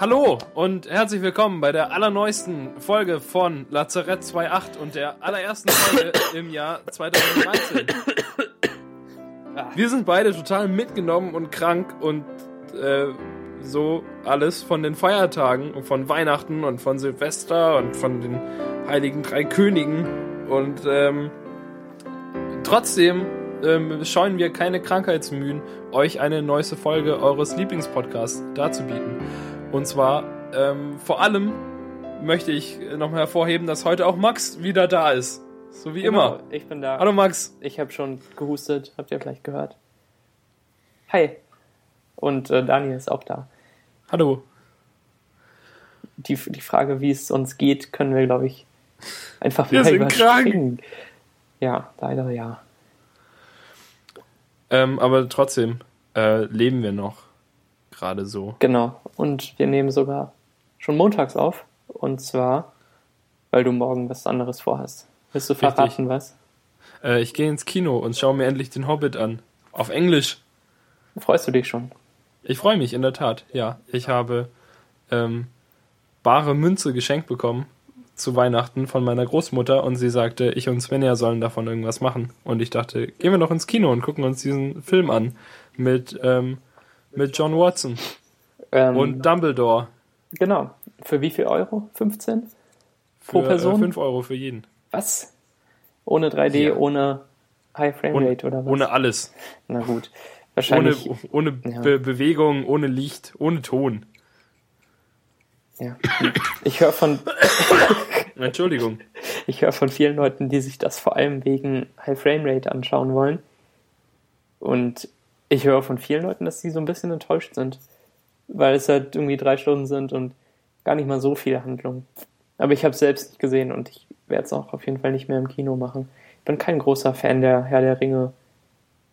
Hallo und herzlich willkommen bei der allerneuesten Folge von Lazarett 2.8 und der allerersten Folge im Jahr 2013. Wir sind beide total mitgenommen und krank und äh, so alles von den Feiertagen und von Weihnachten und von Silvester und von den Heiligen Drei Königen und ähm, trotzdem ähm, scheuen wir keine Krankheitsmühen, euch eine neueste Folge eures Lieblingspodcasts darzubieten. Und zwar ähm, vor allem möchte ich nochmal hervorheben, dass heute auch Max wieder da ist. So wie Genau, immer. Ich bin da. Hallo Max. Ich habe schon gehustet, habt ihr vielleicht gehört. Hi. Und äh, Daniel ist auch da. Hallo. Die, die Frage, wie es uns geht, können wir, glaube ich, einfach Wir mal sind krank. Ja, leider ja. Ähm, aber trotzdem äh, leben wir noch gerade so. Genau. Und wir nehmen sogar schon montags auf. Und zwar, weil du morgen was anderes vorhast. Willst du Richtig. verraten, was? Äh, ich gehe ins Kino und schaue mir endlich den Hobbit an. Auf Englisch. Freust du dich schon? Ich freue mich, in der Tat. Ja, ich habe ähm, bare Münze geschenkt bekommen zu Weihnachten von meiner Großmutter und sie sagte, ich und Svenja sollen davon irgendwas machen. Und ich dachte, gehen wir doch ins Kino und gucken uns diesen Film an mit, ähm, mit John Watson Ähm, und Dumbledore. genau. Für wie viel Euro? 15? Pro Für, Person? Äh, 5 Euro für jeden. Was? Ohne 3D, Ja. ohne High Frame Ohne, Rate oder was? ohne alles. Na gut. Ohne, Wahrscheinlich. ohne Ja. Be Bewegung, ohne Licht, ohne Ton. Ja. Ich höre von, Entschuldigung. ich höre von vielen Leuten, die sich das vor allem wegen High Frame Rate anschauen wollen. Und ich höre von vielen Leuten, dass die so ein bisschen enttäuscht sind. Weil es halt irgendwie drei Stunden sind und gar nicht mal so viel Handlung. Aber ich habe es selbst nicht gesehen und ich werde es auch auf jeden Fall nicht mehr im Kino machen. Ich bin kein großer Fan der Herr der Ringe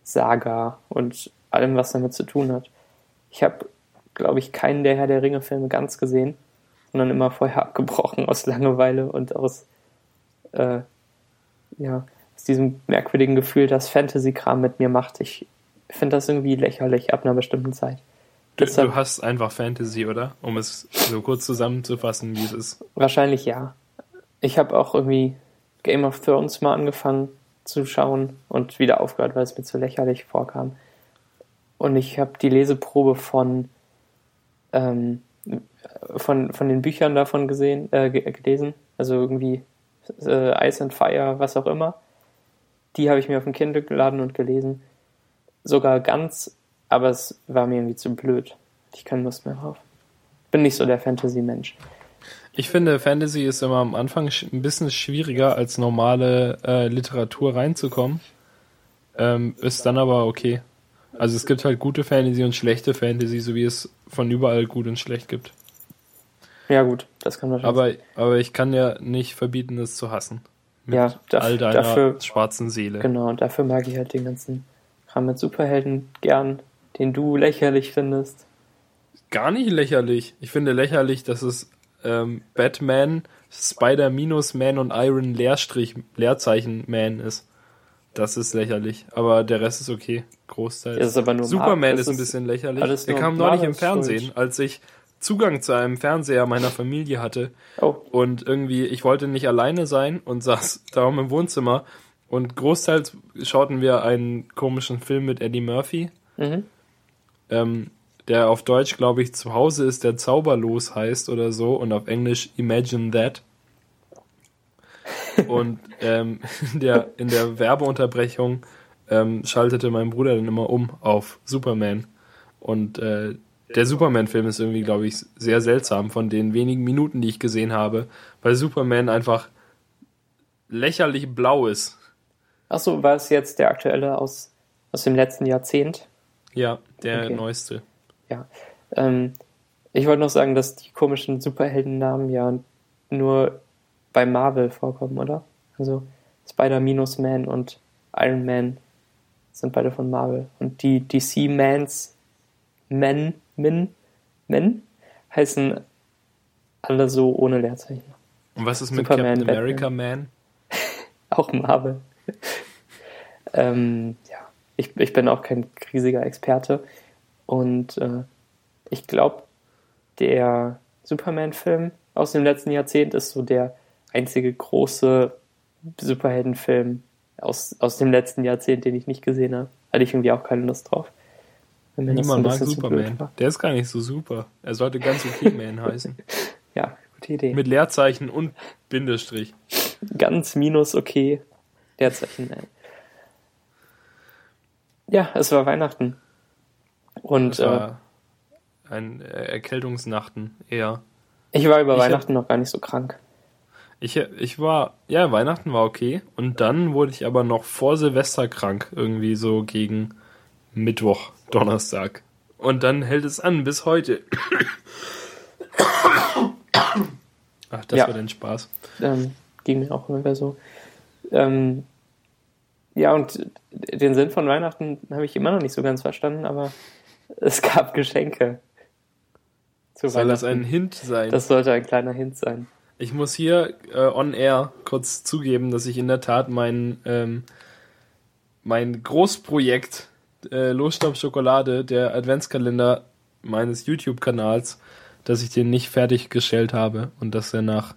Saga und allem, was damit zu tun hat. Ich habe, glaube ich, keinen der Herr der Ringe Filme ganz gesehen, sondern immer vorher abgebrochen aus Langeweile und aus, äh, ja, aus diesem merkwürdigen Gefühl, dass Fantasy-Kram mit mir macht. Ich finde das irgendwie lächerlich ab einer bestimmten Zeit. Du, Deshalb- du hast einfach Fantasy, oder? Um es so kurz zusammenzufassen, wie es ist. Wahrscheinlich ja. Ich habe auch irgendwie Game of Thrones mal angefangen zu schauen und wieder aufgehört, weil es mir zu lächerlich vorkam. Und ich habe die Leseprobe von, ähm, von, von den Büchern davon gesehen, äh, ge- gelesen. Also irgendwie äh, Ice and Fire, was auch immer. Die habe ich mir auf dem Kindle geladen und gelesen. Sogar ganz, aber es war mir irgendwie zu blöd. Ich keine Lust mehr drauf. Bin nicht so der Fantasy-Mensch. Ich finde, Fantasy ist immer am Anfang ein bisschen schwieriger als normale äh, Literatur reinzukommen. Ähm, ist dann aber okay. Also es gibt halt gute Fantasy und schlechte Fantasy, so wie es von überall gut und schlecht gibt. Ja, gut, das kann wahrscheinlich Aber, aber ich kann ja nicht verbieten, es zu hassen. Mit Ja, daf- all deiner dafür- schwarzen Seele. Genau, und dafür mag ich halt den ganzen Kram mit Superhelden gern, den du lächerlich findest. Gar nicht lächerlich. Ich finde lächerlich, dass es ähm, Batman, Spider minus Man und Iron Leerstrich Leerzeichen Man ist. Das ist lächerlich. Aber der Rest ist okay. Großteil. Ist aber nur Superman es ist ein ist bisschen lächerlich. Der kam neulich im Fernsehen, Schuld. als ich Zugang zu einem Fernseher meiner Familie hatte. Oh, Und irgendwie, ich wollte nicht alleine sein und saß darum im Wohnzimmer. Und großteils schauten wir einen komischen Film mit Eddie Murphy. mhm. ähm, der auf Deutsch, glaube ich, zu Hause ist, der zauberlos heißt oder so und auf Englisch Imagine That. Und ähm, der, in der Werbeunterbrechung ähm, schaltete mein Bruder dann immer um auf Superman. Und äh, der Superman-Film ist irgendwie, glaube ich, sehr seltsam von den wenigen Minuten, die ich gesehen habe, weil Superman einfach lächerlich blau ist. Achso, war es jetzt der aktuelle aus, aus dem letzten Jahrzehnt? Ja, der Okay. neueste. Ja. Ähm, ich wollte noch sagen, dass die komischen Superheldennamen ja nur bei Marvel vorkommen, oder? Also Spider-Man und Iron Man sind beide von Marvel. Und die DC-Mans, Men, Min, Men, heißen alle so ohne Leerzeichen. Und was ist mit Superman, Captain America Man? Auch Marvel. ähm, ja, ich, ich bin auch kein riesiger Experte. Und äh, ich glaube, der Superman-Film aus dem letzten Jahrzehnt ist so der einzige große Superheldenfilm aus, aus dem letzten Jahrzehnt, den ich nicht gesehen habe. Hatte ich irgendwie auch keine Lust drauf. Niemand mag Superman. Der ist gar nicht so super. Er sollte ganz okay Man heißen. Ja, gute Idee. Mit Leerzeichen und Bindestrich. Ganz minus okay. Leerzeichen Man. Ja, es war Weihnachten. Und es war äh, ein Erkältungsnachten eher. Ich war über ich Weihnachten hab, noch gar nicht so krank. Ich, ich war, ja, Weihnachten war okay. Und dann wurde ich aber noch vor Silvester krank. Irgendwie so gegen Mittwoch, Donnerstag. Und dann hält es an bis heute. Ach, das ja. war denn Spaß. Ähm, ging mir auch immer so. Ähm, ja, und den Sinn von Weihnachten habe ich immer noch nicht so ganz verstanden, aber es gab Geschenke. Soll das ein Hint sein? Das sollte ein kleiner Hint sein. Ich muss hier äh, on air kurz zugeben, dass ich in der Tat mein, ähm, mein Großprojekt äh, Losstopp Schokolade, der Adventskalender meines YouTube-Kanals, dass ich den nicht fertiggestellt habe und dass er nach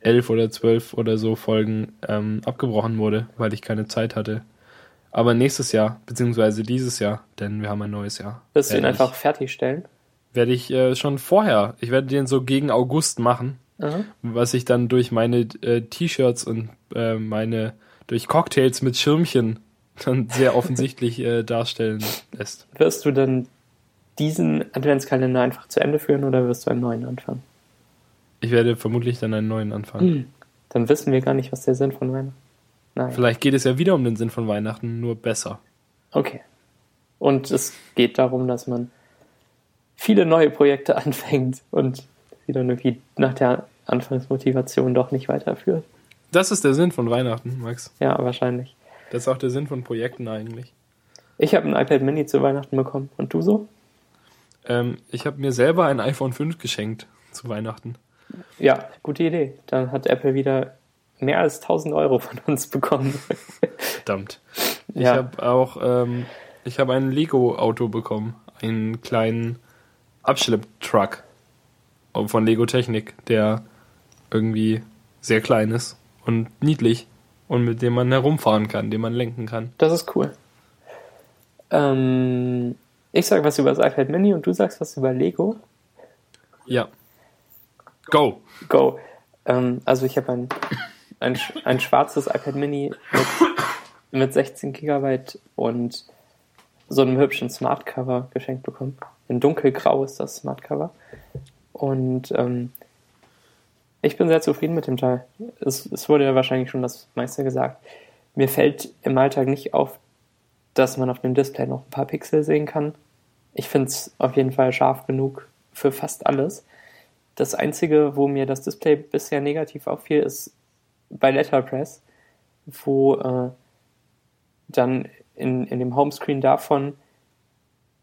elf oder zwölf oder so Folgen ähm, abgebrochen wurde, weil ich keine Zeit hatte. Aber nächstes Jahr, beziehungsweise dieses Jahr, denn wir haben ein neues Jahr. Wirst du ihn einfach fertigstellen? Werde ich äh, schon vorher. Ich werde den so gegen August machen, mhm. was ich dann durch meine äh, T-Shirts und äh, meine durch Cocktails mit Schirmchen dann sehr offensichtlich äh, darstellen lässt. Wirst du dann diesen Adventskalender einfach zu Ende führen oder wirst du einen neuen anfangen? Ich werde vermutlich dann einen neuen anfangen. Hm. Dann wissen wir gar nicht, was der Sinn von Weihnachten Nein. Vielleicht geht es ja wieder um den Sinn von Weihnachten, nur besser. Okay. Und es geht darum, dass man viele neue Projekte anfängt und sie dann irgendwie nach der Anfangsmotivation doch nicht weiterführt. Das ist der Sinn von Weihnachten, Max. Ja, wahrscheinlich. Das ist auch der Sinn von Projekten eigentlich. Ich habe ein iPad Mini zu Weihnachten bekommen. Und du so? Ähm, ich habe mir selber ein iPhone 5 geschenkt zu Weihnachten. Ja, gute Idee. Dann hat Apple wieder mehr als 1000 Euro von uns bekommen. Verdammt. Ich ja. habe auch, ähm, ich habe ein Lego-Auto bekommen. Einen kleinen Abschlepptruck von Lego Technik, der irgendwie sehr klein ist und niedlich und mit dem man herumfahren kann, den man lenken kann. Das ist cool. Ähm, ich sage was über das iPad Mini und du sagst was über Lego. Ja. Go. Go. Ähm, also ich habe ein, ein, ein schwarzes iPad Mini mit, mit 16 GB und so einem hübschen Smartcover geschenkt bekommen. In dunkelgrau ist das Smartcover. Und ähm, ich bin sehr zufrieden mit dem Teil. Es, es wurde ja wahrscheinlich schon das meiste gesagt. Mir fällt im Alltag nicht auf, dass man auf dem Display noch ein paar Pixel sehen kann. Ich finde es auf jeden Fall scharf genug für fast alles. Das Einzige, wo mir das Display bisher negativ auffiel, ist bei Letterpress, wo äh, dann in, in dem Homescreen davon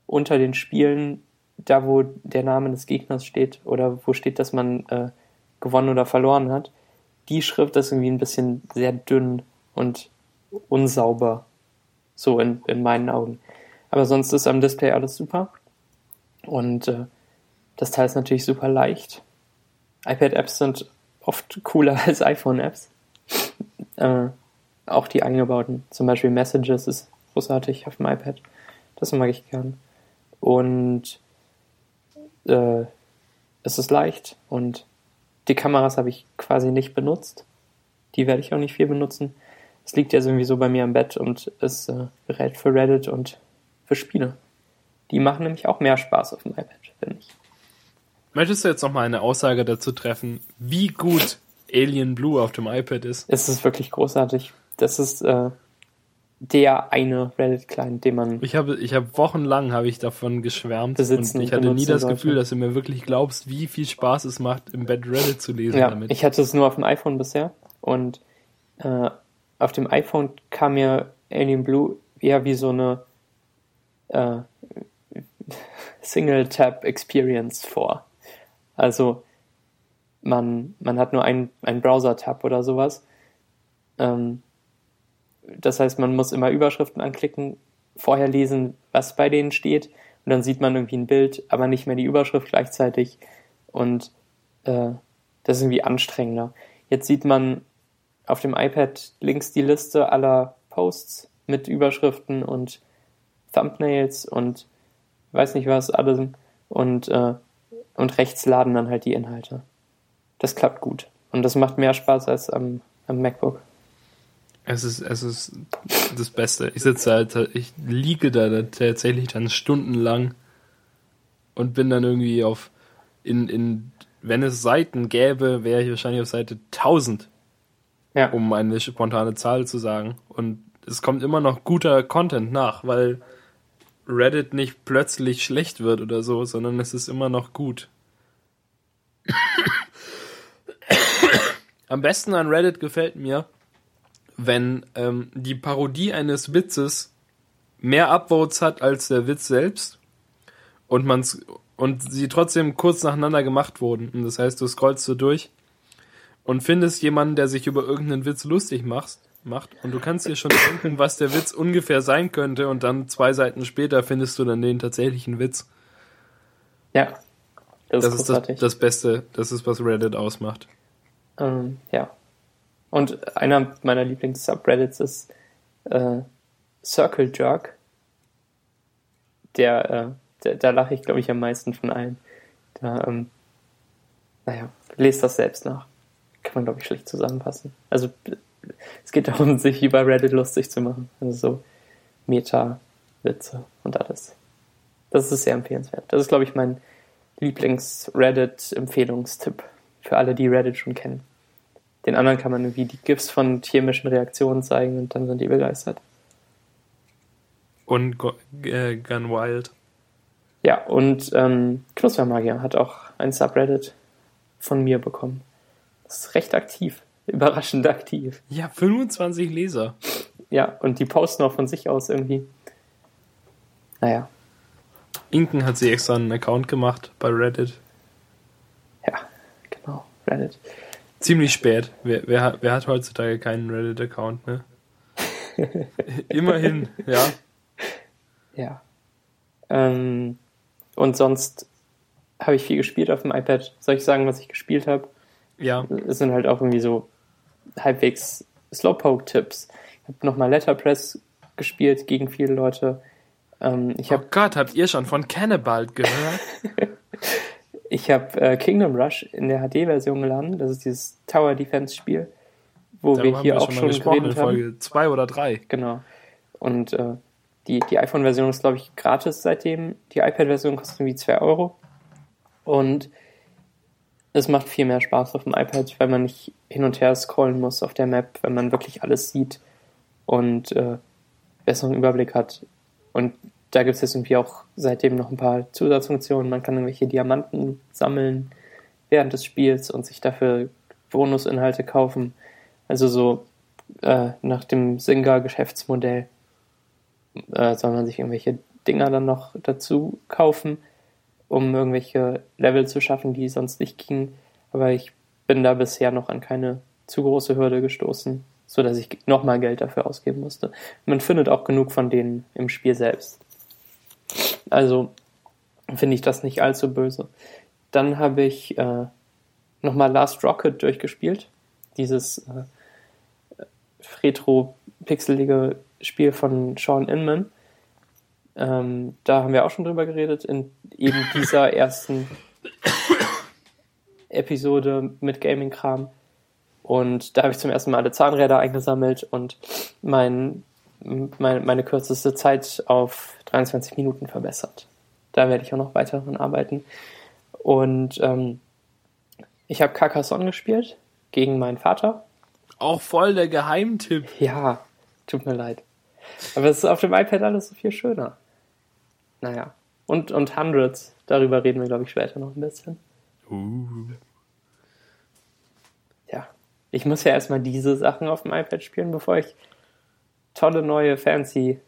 unter den Spielen, da wo der Name des Gegners steht oder wo steht, dass man äh, gewonnen oder verloren hat, die Schrift ist irgendwie ein bisschen sehr dünn und unsauber. So in, in meinen Augen. Aber sonst ist am Display alles super. Und äh, das Teil ist natürlich super leicht. iPad-Apps sind oft cooler als iPhone-Apps. Äh, auch die eingebauten. Zum Beispiel Messages ist großartig auf dem iPad. Das mag ich gern. Und äh, es ist leicht und die Kameras habe ich quasi nicht benutzt. Die werde ich auch nicht viel benutzen. Es liegt ja sowieso bei mir im Bett und ist äh, für Reddit und für Spiele. Die machen nämlich auch mehr Spaß auf dem iPad, finde ich. Möchtest du jetzt noch mal eine Aussage dazu treffen, wie gut Alien Blue auf dem iPad ist? Es ist wirklich großartig. Das ist äh, der eine Reddit-Client, den man. Ich habe, ich habe wochenlang habe ich davon geschwärmt und ich hatte nie das. Gefühl, dass du mir wirklich glaubst, wie viel Spaß es macht, im Bett Reddit zu lesen ja, damit. Ich hatte es nur auf dem iPhone bisher und äh, auf dem iPhone kam mir Alien Blue eher wie so eine äh, Single-Tab-Experience vor. Also man, man hat nur einen, einen Browser-Tab oder sowas. Ähm, das heißt, man muss immer Überschriften anklicken, vorher lesen, was bei denen steht und dann sieht man irgendwie ein Bild, aber nicht mehr die Überschrift gleichzeitig und äh, das ist irgendwie anstrengender. Jetzt sieht man auf dem iPad links die Liste aller Posts mit Überschriften und Thumbnails und weiß nicht was, alles und, äh, und rechts laden dann halt die Inhalte. Das klappt gut. Und das macht mehr Spaß als am, am MacBook. Es ist, es ist das Beste. Ich sitze halt, ich liege da tatsächlich dann stundenlang und bin dann irgendwie auf, in, in, wenn es Seiten gäbe, wäre ich wahrscheinlich auf Seite 1000. Ja. Um eine spontane Zahl zu sagen. Und es kommt immer noch guter Content nach, weil Reddit nicht plötzlich schlecht wird oder so, sondern es ist immer noch gut. Am besten an Reddit gefällt mir, wenn ähm, die Parodie eines Witzes mehr Upvotes hat als der Witz selbst und man's und sie trotzdem kurz nacheinander gemacht wurden. Und das heißt, du scrollst so durch und findest jemanden, der sich über irgendeinen Witz lustig macht, macht und du kannst dir schon denken, was der Witz ungefähr sein könnte und dann zwei Seiten später findest du dann den tatsächlichen Witz. Ja. Das, das ist, das, das, Beste, das ist, was Reddit ausmacht. Ähm, ja. Und einer meiner Lieblings-Subreddits ist äh, Circle Jerk. Der, äh, der da lache ich, glaube ich, am meisten von allen. Da, ähm, naja, lest das selbst nach. Kann man, glaube ich, schlecht zusammenfassen. Also, es geht darum, sich über Reddit lustig zu machen. Also so Meta-Witze und alles. Das ist sehr empfehlenswert. Das ist, glaube ich, mein Lieblings-Reddit-Empfehlungstipp für alle, die Reddit schon kennen. Den anderen kann man irgendwie die GIFs von tiermischen Reaktionen zeigen und dann sind die begeistert. Und äh, Gun Wild. Ja, und ähm, Knuspermagier hat auch ein Subreddit von mir bekommen. Das ist recht aktiv. Überraschend aktiv. Ja, 25 Leser. Ja, und die posten auch von sich aus irgendwie. Naja. Inken hat sie extra einen Account gemacht bei Reddit. Ja, genau, Reddit. Ziemlich spät. Wer, wer, wer hat heutzutage keinen Reddit-Account, ne? Immerhin, ja. Ja. Ähm, und sonst habe ich viel gespielt auf dem iPad. Soll ich sagen, was ich gespielt habe? Ja. Es sind halt auch irgendwie so halbwegs Slowpoke-Tipps. Ich habe nochmal Letterpress gespielt gegen viele Leute. Ähm, ich hab, oh Gott, habt ihr schon von Cannibal gehört? Ich habe äh, Kingdom Rush in der HD-Version geladen. Das ist dieses Tower Defense-Spiel, wo Darüber wir hier wir auch schon, schon geredet in Folge haben. zwei oder drei. Genau. Und äh, die, die iPhone-Version ist, glaube ich, gratis seitdem. Die iPad-Version kostet irgendwie 2 Euro. Und es macht viel mehr Spaß auf dem iPad, weil man nicht hin und her scrollen muss auf der Map, wenn man wirklich alles sieht und äh, besseren Überblick hat. Und da gibt es jetzt irgendwie auch seitdem noch ein paar Zusatzfunktionen. Man kann irgendwelche Diamanten sammeln während des Spiels und sich dafür Bonusinhalte kaufen. Also so äh, nach dem Singa-Geschäftsmodell äh, soll man sich irgendwelche Dinger dann noch dazu kaufen, um irgendwelche Level zu schaffen, die sonst nicht gingen. Aber ich bin da bisher noch an keine zu große Hürde gestoßen, sodass ich nochmal Geld dafür ausgeben musste. Man findet auch genug von denen im Spiel selbst. Also finde ich das nicht allzu böse. Dann habe ich äh, nochmal Last Rocket durchgespielt. Dieses äh, retro-pixelige Spiel von Sean Inman. Ähm, da haben wir auch schon drüber geredet, in eben dieser ersten Episode mit Gaming-Kram. Und da habe ich zum ersten Mal alle Zahnräder eingesammelt und mein meine, meine kürzeste Zeit auf 23 Minuten verbessert. Da werde ich auch noch weiter dran arbeiten. Und ähm, ich habe Carcassonne gespielt gegen meinen Vater. Auch voll der Geheimtipp. Ja, tut mir leid. Aber es ist auf dem iPad alles so viel schöner. Naja. Und, und Hundreds, darüber reden wir, glaube ich, später noch ein bisschen. Uh. Ja. Ich muss ja erstmal diese Sachen auf dem iPad spielen, bevor ich tolle neue fancy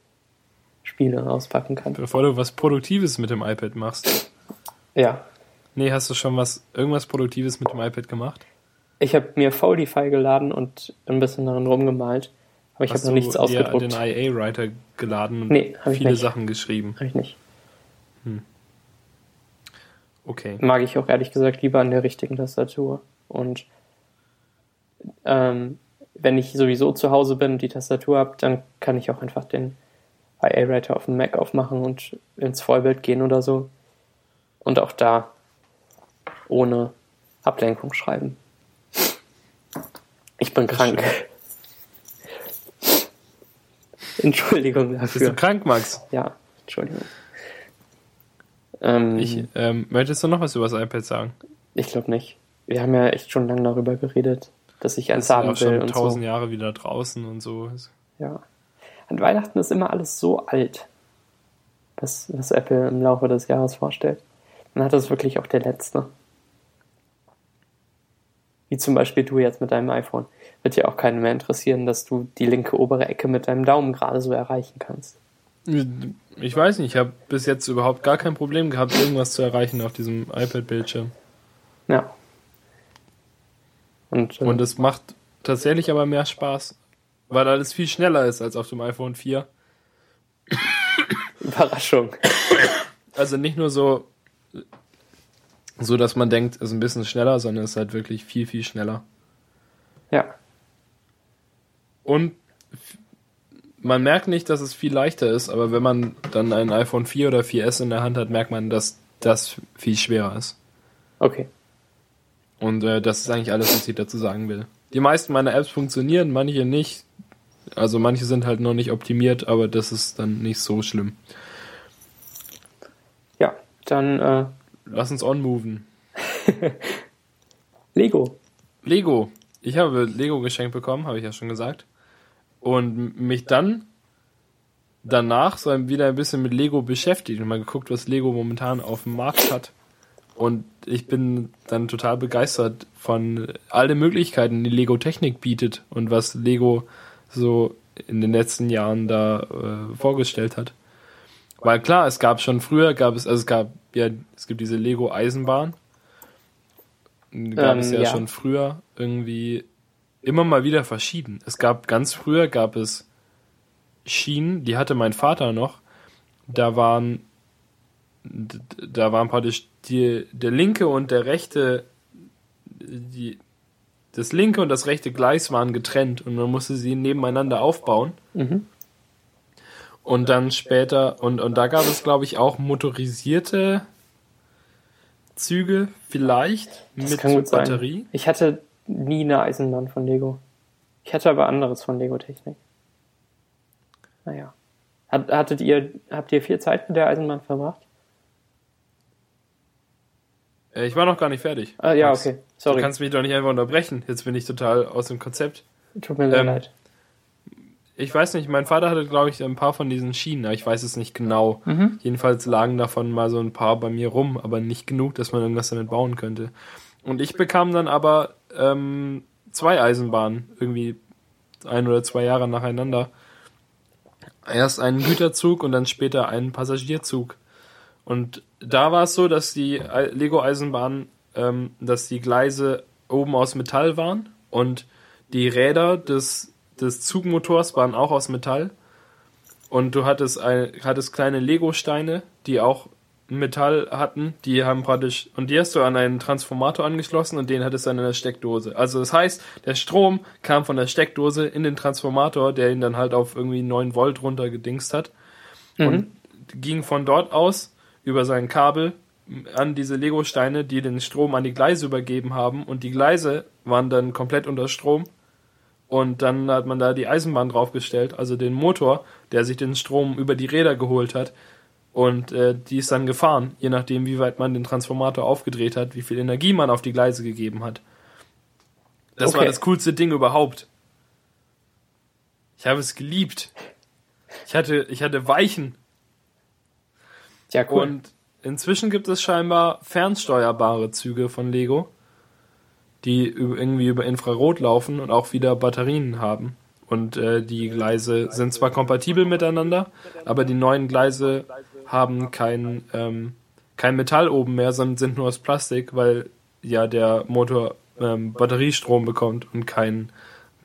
Spiele auspacken kann. Bevor du was Produktives mit dem iPad machst. Ja. Nee, hast du schon was irgendwas Produktives mit dem iPad gemacht? Ich habe mir Foldify geladen und ein bisschen darin rumgemalt, aber ich habe noch nichts ausgedruckt. Hast du den IA-Writer geladen und nee, viele. Sachen geschrieben? Habe ich nicht. Hm. Okay. mag ich auch ehrlich gesagt lieber an der richtigen Tastatur. Und ähm, wenn ich sowieso zu Hause bin und die Tastatur habe, dann kann ich auch einfach den IA-Writer auf dem Mac aufmachen und ins Vollbild gehen oder so. Und auch da ohne Ablenkung schreiben. Ich bin krank. Entschuldigung Bist du dafür. krank, Max? Ja, Entschuldigung. Ähm, Ich, ähm, möchtest du noch was über das iPad sagen? Ich glaube nicht. Wir haben ja echt schon lange darüber geredet, dass ich eins ist ja haben auch schon will und tausend so. Jahre wieder draußen und so. Ja. An Weihnachten ist immer alles so alt, was, was Apple im Laufe des Jahres vorstellt. Dann hat das wirklich auch der letzte. Wie zum Beispiel du jetzt mit deinem iPhone. Wird ja auch keinen mehr interessieren, dass du die linke obere Ecke mit deinem Daumen gerade so erreichen kannst. Ich weiß nicht, ich habe bis jetzt überhaupt gar kein Problem gehabt, irgendwas zu erreichen auf diesem iPad-Bildschirm. Ja. Und, äh, Und es macht tatsächlich aber mehr Spaß, weil alles viel schneller ist als auf dem iPhone 4. Überraschung. Also nicht nur so, so dass man denkt, es ist ein bisschen schneller, sondern es ist halt wirklich viel, viel schneller. Ja. Und man merkt nicht, dass es viel leichter ist, aber wenn man dann ein iPhone 4 oder 4S in der Hand hat, merkt man, dass das viel schwerer ist. Okay. Und äh, das ist eigentlich alles, was ich dazu sagen will. Die meisten meiner Apps funktionieren, manche nicht. Also manche sind halt noch nicht optimiert, aber das ist dann nicht so schlimm. Ja. Dann äh, Lass uns on-moven. Lego. Lego. Ich habe Lego geschenkt bekommen, habe ich ja schon gesagt. Und mich dann danach so wieder ein bisschen mit Lego beschäftigt und mal geguckt, was Lego momentan auf dem Markt hat. Und ich bin dann total begeistert von all den Möglichkeiten, die Lego Technik bietet und was Lego so in den letzten Jahren da äh, vorgestellt hat. Weil klar, es gab schon früher, gab es, also es gab ja, es gibt diese Lego Eisenbahn. Gab Ähm, es ja, ja. schon früher irgendwie immer mal wieder verschieden. Es gab ganz früher gab es Schienen, die hatte mein Vater noch. Da waren da waren praktisch die, der linke und der rechte die das linke und das rechte Gleis waren getrennt und man musste sie nebeneinander aufbauen. Mhm. Und dann später, und, und da gab es, glaube ich, auch motorisierte Züge, vielleicht, Das mit gut sein. Batterie. Ich hatte nie eine Eisenbahn von Lego. Ich hatte aber anderes von Lego Technik. Naja. Hat, hattet ihr, habt ihr viel Zeit mit der Eisenbahn verbracht? Äh, ich war noch gar nicht fertig. Ah, ja, okay. Du Sorry. kannst mich doch nicht einfach unterbrechen. Jetzt bin ich total aus dem Konzept. Tut mir ähm, leid. Ich weiß nicht, mein Vater hatte, glaube ich, ein paar von diesen Schienen, aber ich weiß es nicht genau. Mhm. Jedenfalls lagen davon mal so ein paar bei mir rum, aber nicht genug, dass man irgendwas damit bauen könnte. Und ich bekam dann aber ähm, zwei Eisenbahnen, irgendwie ein oder zwei Jahre nacheinander. Erst einen Güterzug und dann später einen Passagierzug. Und da war es so, dass die Ei- Lego-Eisenbahnen, ähm, dass die Gleise oben aus Metall waren und die Räder des, des Zugmotors waren auch aus Metall. Und du hattest, ein, hattest kleine Lego-Steine, die auch Metall hatten, die haben praktisch, und die hast du an einen Transformator angeschlossen und den hattest du an einer Steckdose. Also das heißt, der Strom kam von der Steckdose in den Transformator, der ihn dann halt auf irgendwie 9 Volt runtergedingst hat und ging von dort aus über sein Kabel an diese Lego-Steine, die den Strom an die Gleise übergeben haben und die Gleise waren dann komplett unter Strom und dann hat man da die Eisenbahn draufgestellt, also den Motor, der sich den Strom über die Räder geholt hat und äh, die ist dann gefahren, je nachdem wie weit man den Transformator aufgedreht hat, wie viel Energie man auf die Gleise gegeben hat. Das war Okay. das coolste Ding überhaupt. Ich habe es geliebt. Ich hatte, ich hatte Weichen Ja, cool. und inzwischen gibt es scheinbar fernsteuerbare Züge von Lego, die irgendwie über Infrarot laufen und auch wieder Batterien haben. Und äh, die Gleise sind zwar kompatibel miteinander, aber die neuen Gleise haben kein, ähm, kein Metall oben mehr, sondern sind nur aus Plastik, weil ja der Motor ähm, Batteriestrom bekommt und keinen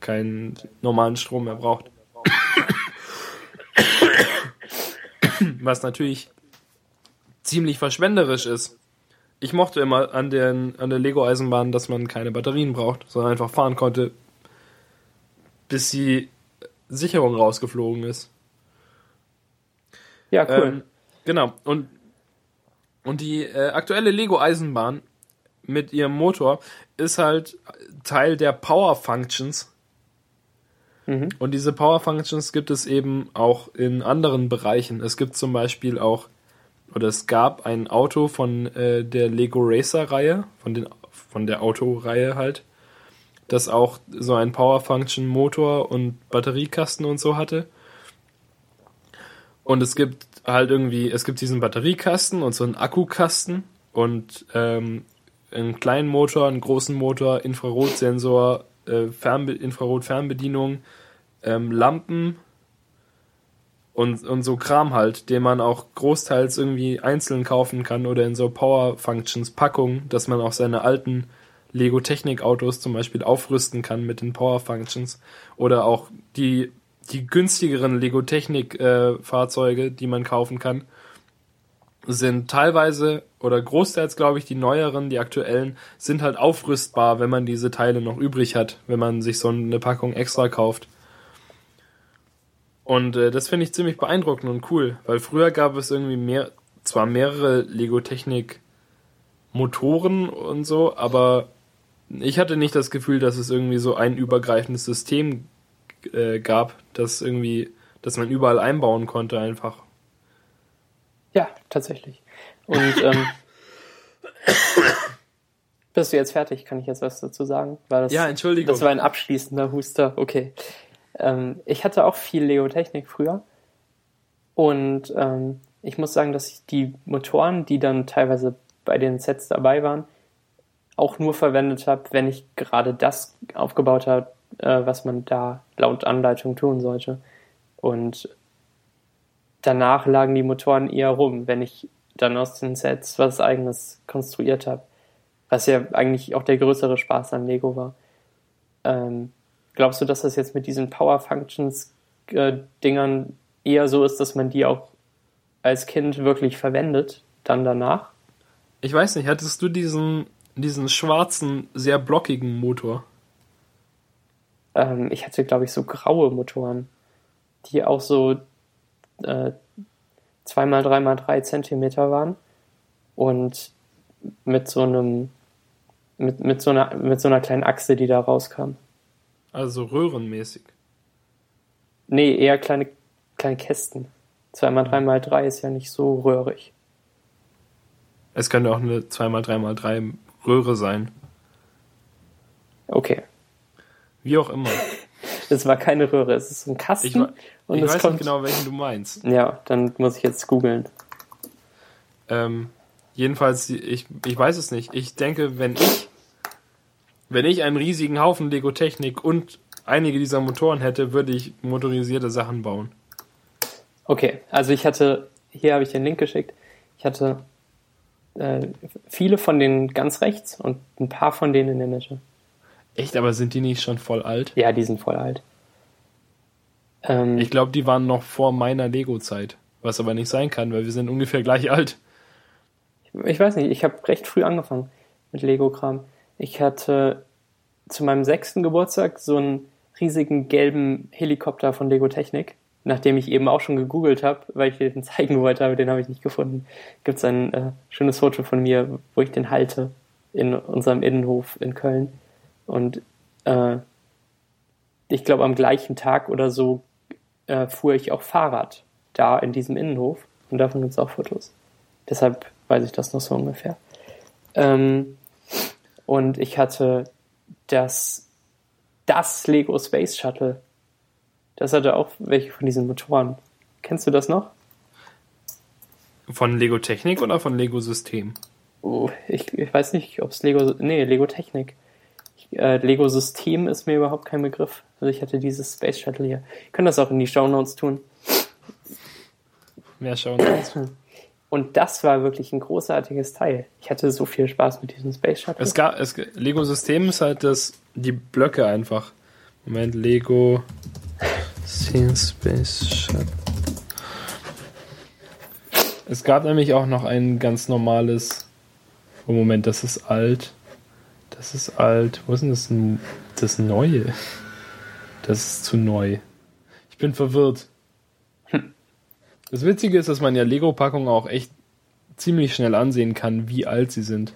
keinen normalen Strom mehr braucht. Was natürlich ziemlich verschwenderisch ist, ich mochte immer an, den, an der Lego-Eisenbahn, dass man keine Batterien braucht, sondern einfach fahren konnte, bis die Sicherung rausgeflogen ist. Ja, cool. Ähm, genau. Und, und die äh, aktuelle Lego-Eisenbahn mit ihrem Motor ist halt Teil der Power Functions. Mhm. Und diese Power Functions gibt es eben auch in anderen Bereichen. Es gibt zum Beispiel auch, oder es gab ein Auto von äh, der Lego Racer Reihe, von, den, von der Autoreihe halt, das auch so ein Power Function Motor und Batteriekasten und so hatte. Und es gibt halt irgendwie, es gibt diesen Batteriekasten und so einen Akkukasten und ähm, einen kleinen Motor, einen großen Motor, Infrarotsensor, äh, Fernbe Infrarot-Fernbedienung, ähm, Lampen und, und so Kram halt, den man auch großteils irgendwie einzeln kaufen kann oder in so Power Functions Packungen, dass man auch seine alten Lego Technik Autos zum Beispiel aufrüsten kann mit den Power Functions oder auch die die günstigeren Lego Technik äh, Fahrzeuge, die man kaufen kann, sind teilweise oder großteils glaube ich die neueren, die aktuellen sind halt aufrüstbar, wenn man diese Teile noch übrig hat, wenn man sich so eine Packung extra kauft. Und äh, das finde ich ziemlich beeindruckend und cool, weil früher gab es irgendwie mehr, zwar mehrere Lego Technik Motoren und so, aber ich hatte nicht das Gefühl, dass es irgendwie so ein übergreifendes System äh, gab, das irgendwie, dass man überall einbauen konnte einfach. Ja, tatsächlich. Und ähm, bist du jetzt fertig? Kann ich jetzt was dazu sagen? Weil das, Ja, Entschuldigung. Das war ein abschließender Huster. Okay. Ähm, ich hatte auch viel Lego-Technik früher. Und ähm, ich muss sagen, dass ich die Motoren, die dann teilweise bei den Sets dabei waren, auch nur verwendet habe, wenn ich gerade das aufgebaut habe, äh, was man da laut Anleitung tun sollte. Und danach lagen die Motoren eher rum, wenn ich dann aus den Sets was eigenes konstruiert habe. Was ja eigentlich auch der größere Spaß an Lego war. Ähm, glaubst du, dass das jetzt mit diesen Power Functions äh, Dingern eher so ist, dass man die auch als Kind wirklich verwendet, dann danach? Ich weiß nicht, hattest du diesen, diesen schwarzen, sehr blockigen Motor? Ähm, ich hatte, glaube ich, so graue Motoren, die auch so äh, 2x3x3 Zentimeter waren und mit so einem mit, mit, so einer, mit so einer kleinen Achse, die da rauskam. Also röhrenmäßig. Nee, eher kleine, kleine Kästen. 2x3x3 ist ja nicht so röhrig. Es könnte auch eine 2x3x3 Röhre sein. Okay. Wie auch immer. Das war keine Röhre, es ist ein Kasten. Ich, und ich es weiß kommt. nicht genau, welchen du meinst. Ja, dann muss ich jetzt googeln. Ähm, jedenfalls, ich, ich weiß es nicht. Ich denke, wenn ich, wenn ich einen riesigen Haufen Lego Technik und einige dieser Motoren hätte, würde ich motorisierte Sachen bauen. Okay, also ich hatte, hier habe ich den Link geschickt, ich hatte äh, viele von denen ganz rechts und ein paar von denen in der Mitte. Echt, aber sind die nicht schon voll alt? Ja, die sind voll alt. Ähm, Ich glaube, die waren noch vor meiner Lego-Zeit. Was aber nicht sein kann, weil wir sind ungefähr gleich alt. ich weiß nicht, ich habe recht früh angefangen mit Lego-Kram. Ich hatte zu meinem sechsten Geburtstag so einen riesigen gelben Helikopter von Lego Technik, nachdem ich eben auch schon gegoogelt habe, weil ich den zeigen wollte, aber den habe ich nicht gefunden. Gibt es ein äh, schönes Foto von mir, wo ich den halte in unserem Innenhof in Köln. Und äh, ich glaube, am gleichen Tag oder so äh, fuhr ich auch Fahrrad da in diesem Innenhof. Und davon gibt es auch Fotos. Deshalb weiß ich das noch so ungefähr. Ähm, und ich hatte das, das Lego Space Shuttle. Das hatte auch welche von diesen Motoren. Kennst du das noch? Von Lego Technik oder von Lego System? Oh, ich, ich weiß nicht, ob es Lego. Nee, Lego Technik. Ich, äh, Lego System ist mir überhaupt kein Begriff. Also ich hatte dieses Space Shuttle hier. Ich kann das auch in die Show Notes tun. Mehr schauen uns. Und das war wirklich ein großartiges Teil. Ich hatte so viel Spaß mit diesem Space Shuttle. Es gab, es, Lego System ist halt das, die Blöcke einfach. Moment, Lego Space Shuttle. Es gab nämlich auch noch ein ganz normales Oh, Moment, das ist alt. Das ist alt. Wo ist denn das, das Neue? Das ist zu neu. Ich bin verwirrt. Das Witzige ist, dass man ja Lego-Packungen auch echt ziemlich schnell ansehen kann, wie alt sie sind.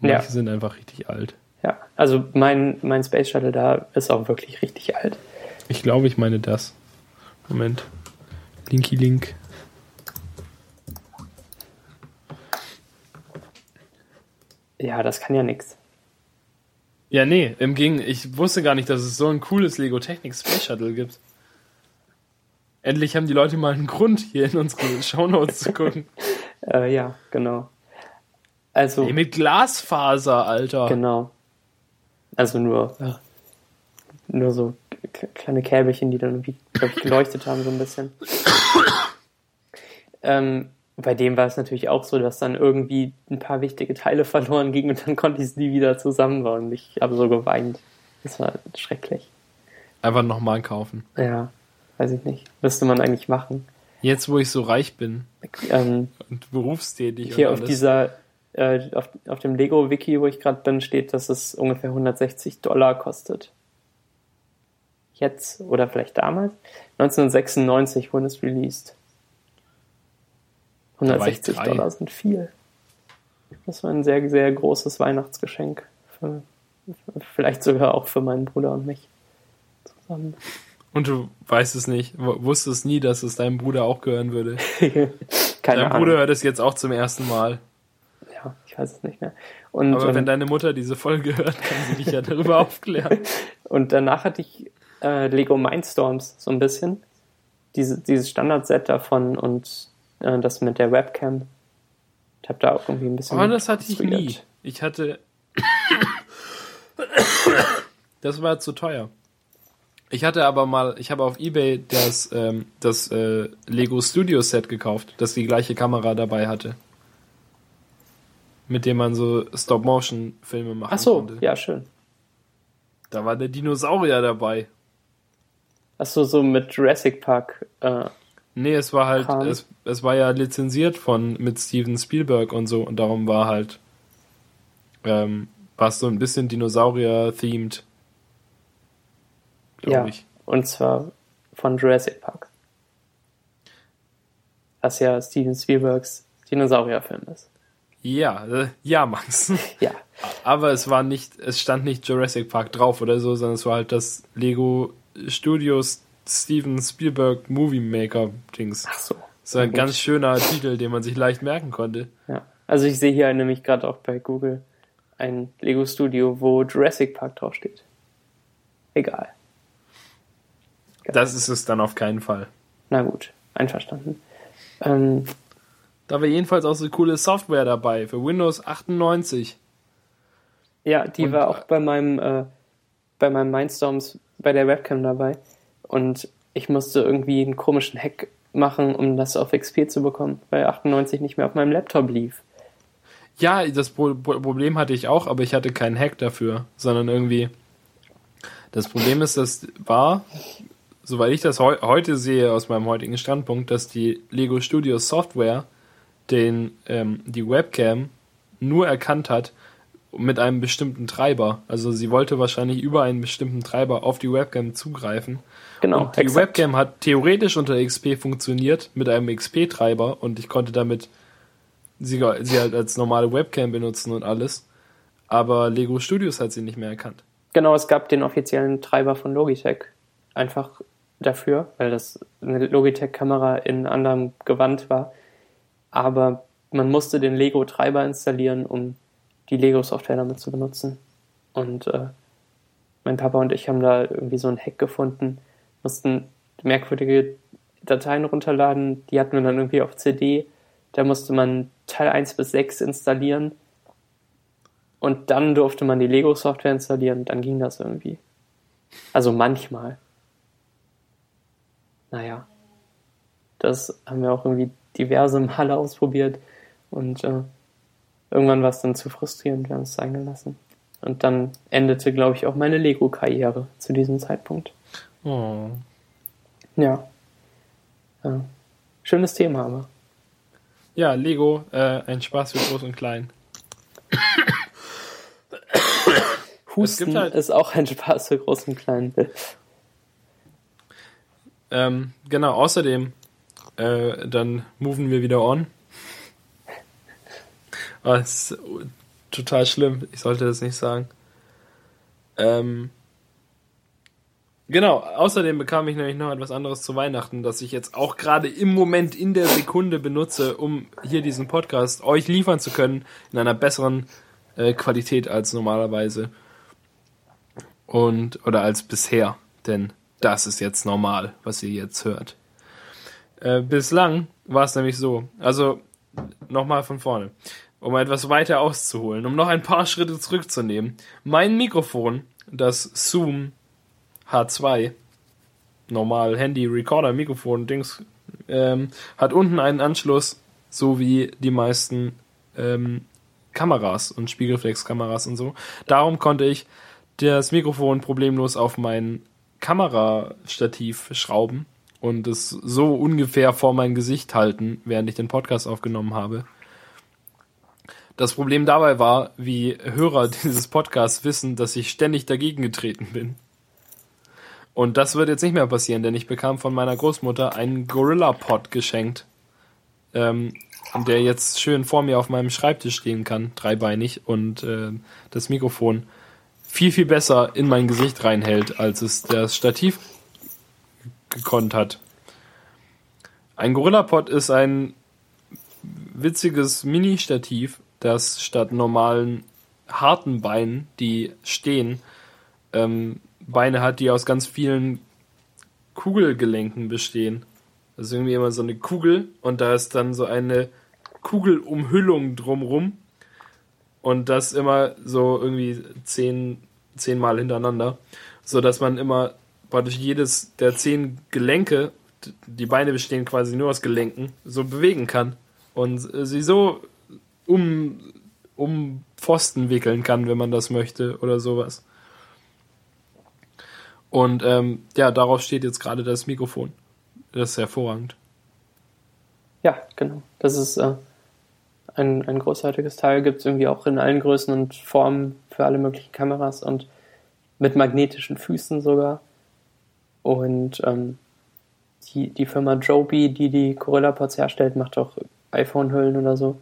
Manche ja. sind einfach richtig alt. Ja, also mein, mein Space Shuttle da ist auch wirklich richtig alt. Ich glaube, ich meine das. Moment. Linky Link. Ja, das kann ja nichts. Ja, nee, im Gegenteil, ich wusste gar nicht, dass es so ein cooles Lego Technik Space Shuttle gibt. Endlich haben die Leute mal einen Grund, hier in unsere Shownotes zu gucken. äh, ja, genau. Also. Hey, mit Glasfaser, Alter. Genau. Also nur, ja. nur so kleine Käbelchen, die dann irgendwie, ich, geleuchtet haben, so ein bisschen. ähm, bei dem war es natürlich auch so, dass dann irgendwie ein paar wichtige Teile verloren gingen und dann konnte ich es nie wieder zusammenbauen. Ich habe so geweint. Das war schrecklich. Einfach nochmal kaufen. Ja, weiß ich nicht. Müsste man eigentlich machen. Jetzt, wo ich so reich bin ähm, und berufstätig. Hier und auf dieser, äh, auf, auf dem Lego-Wiki, wo ich gerade bin, steht, dass es ungefähr 160 Dollar kostet. Jetzt oder vielleicht damals. 1996 wurde es released. 160 Dollar sind viel. Das war ein sehr, sehr großes Weihnachtsgeschenk. Für, vielleicht sogar auch für meinen Bruder und mich zusammen. Und du weißt es nicht, wusstest nie, dass es deinem Bruder auch gehören würde. Keine Dein Ahnung. Bruder hört es jetzt auch zum ersten Mal. Ja, ich weiß es nicht mehr. Und, Aber wenn ähm, deine Mutter diese Folge hört, kann sie dich ja darüber aufklären. Und danach hatte ich äh, Lego Mindstorms so ein bisschen. Diese, dieses Standardset davon und äh, das mit der Webcam. Ich habe da auch irgendwie ein bisschen. Oh, das hatte ich nie. Ich hatte. das war zu teuer. Ich hatte aber mal, ich habe auf eBay das, ähm, das äh, Lego Studio Set gekauft, das die gleiche Kamera dabei hatte. Mit dem man so Stop-Motion-Filme machen Ach so, konnte. ja, schön. Da war der Dinosaurier dabei. Ach so, so mit Jurassic Park. Äh, Nee, es war halt, es, es war ja lizenziert von mit Steven Spielberg und so und darum war halt, ähm, war es so ein bisschen Dinosaurier-themed. Ja, ich. und zwar von Jurassic Park. Was ja Steven Spielbergs Dinosaurierfilm ist. Ja, äh, ja, Max. ja. Aber es war nicht, es stand nicht Jurassic Park drauf oder so, sondern es war halt das Lego Studios Steven Spielberg Movie Maker Dings. Ach so. Das ist ein gut. ganz schöner Titel, den man sich leicht merken konnte. Ja. Also ich sehe hier nämlich gerade auch bei Google ein Lego Studio, wo Jurassic Park draufsteht. Egal. Das ist es dann auf keinen Fall. Na gut, einverstanden. Ähm, da war jedenfalls auch so coole Software dabei für Windows 98. Ja, die Und, war auch bei meinem äh, bei meinem Mindstorms bei der Webcam dabei. Und ich musste irgendwie einen komischen Hack machen, um das auf XP zu bekommen, weil 98 nicht mehr auf meinem Laptop lief. Ja, das Pro Problem hatte ich auch, aber ich hatte keinen Hack dafür, sondern irgendwie. Das Problem ist, das war, soweit ich das heu heute sehe aus meinem heutigen Standpunkt, dass die Lego Studios Software den, ähm, die Webcam nur erkannt hat, mit einem bestimmten Treiber. Also sie wollte wahrscheinlich über einen bestimmten Treiber auf die Webcam zugreifen. Genau. Und die exakt. Webcam hat theoretisch unter XP funktioniert mit einem XP-Treiber und ich konnte damit sie, sie halt als normale Webcam benutzen und alles. Aber Lego Studios hat sie nicht mehr erkannt. Genau, es gab den offiziellen Treiber von Logitech. Einfach dafür, weil das eine Logitech-Kamera in anderem Gewand war. Aber man musste den Lego-Treiber installieren, um die Lego-Software damit zu benutzen. Und äh, mein Papa und ich haben da irgendwie so einen Hack gefunden, mussten merkwürdige Dateien runterladen, die hatten wir dann irgendwie auf CD. Da musste man Teil 1 bis 6 installieren und dann durfte man die Lego-Software installieren, dann ging das irgendwie. Also manchmal. Naja. Das haben wir auch irgendwie diverse Male ausprobiert und äh, irgendwann war es dann zu frustrierend, wir haben es sein gelassen. Und dann endete, glaube ich, auch meine Lego-Karriere zu diesem Zeitpunkt. Oh. Ja. ja. Schönes Thema, aber. Ja, Lego, äh, ein Spaß für Groß und Klein. Husten halt ist auch ein Spaß für Groß und Klein. Ähm, genau, außerdem, äh, dann moven wir wieder on. Oh, das ist total schlimm. Ich sollte das nicht sagen. Ähm, genau, außerdem bekam ich nämlich noch etwas anderes zu Weihnachten, das ich jetzt auch gerade im Moment in der Sekunde benutze, um hier diesen Podcast euch liefern zu können in einer besseren äh, Qualität als normalerweise. Und, oder als bisher, denn das ist jetzt normal, was ihr jetzt hört. Äh, bislang war es nämlich so, also nochmal von vorne um etwas weiter auszuholen, um noch ein paar Schritte zurückzunehmen. Mein Mikrofon, das Zoom H2, normal Handy, Recorder, Mikrofon, Dings, ähm, hat unten einen Anschluss, so wie die meisten ähm, Kameras und Spiegelflex-Kameras und so. Darum konnte ich das Mikrofon problemlos auf mein Kamerastativ schrauben und es so ungefähr vor mein Gesicht halten, während ich den Podcast aufgenommen habe. Das Problem dabei war, wie Hörer dieses Podcasts wissen, dass ich ständig dagegen getreten bin. Und das wird jetzt nicht mehr passieren, denn ich bekam von meiner Großmutter einen Gorilla Pod geschenkt, ähm, der jetzt schön vor mir auf meinem Schreibtisch stehen kann, dreibeinig, und äh, das Mikrofon viel, viel besser in mein Gesicht reinhält, als es das Stativ gekonnt hat. Ein Gorilla Pod ist ein witziges Mini-Stativ, dass statt normalen harten Beinen, die stehen, ähm, Beine hat, die aus ganz vielen Kugelgelenken bestehen. Das ist irgendwie immer so eine Kugel und da ist dann so eine Kugelumhüllung drumrum und das immer so irgendwie zehn, zehnmal hintereinander, so dass man immer praktisch jedes der zehn Gelenke, die Beine bestehen quasi nur aus Gelenken, so bewegen kann und sie so um, um Pfosten wickeln kann, wenn man das möchte oder sowas. Und ähm, ja, darauf steht jetzt gerade das Mikrofon. Das ist hervorragend. Ja, genau. Das ist äh, ein, ein großartiges Teil. Gibt es irgendwie auch in allen Größen und Formen für alle möglichen Kameras und mit magnetischen Füßen sogar. Und ähm, die, die Firma Joby, die die Gorilla Pods herstellt, macht auch iPhone-Hüllen oder so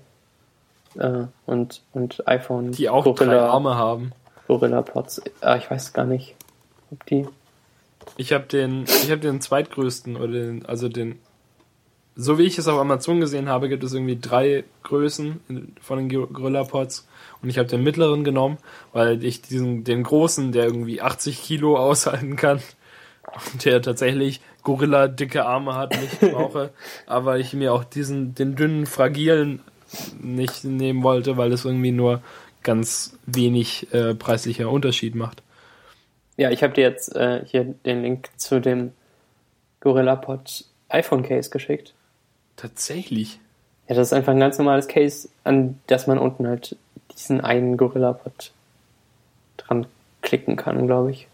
äh, und, und iPhone. Die auch Gorilla, drei Arme haben. Gorilla Pods. Ah, ich weiß gar nicht, ob die. Ich habe den, ich habe den zweitgrößten oder den, also den. So wie ich es auf Amazon gesehen habe, gibt es irgendwie drei Größen von den Gorilla Pods und ich habe den mittleren genommen, weil ich diesen den großen, der irgendwie 80 Kilo aushalten kann und der tatsächlich Gorilla dicke Arme hat, nicht brauche, aber ich mir auch diesen den dünnen fragilen nicht nehmen wollte, weil es irgendwie nur ganz wenig äh, preislicher Unterschied macht. Ja, ich habe dir jetzt äh, hier den Link zu dem GorillaPod iPhone Case geschickt. Tatsächlich? Ja, das ist einfach ein ganz normales Case, an das man unten halt diesen einen GorillaPod dran klicken kann, glaube ich.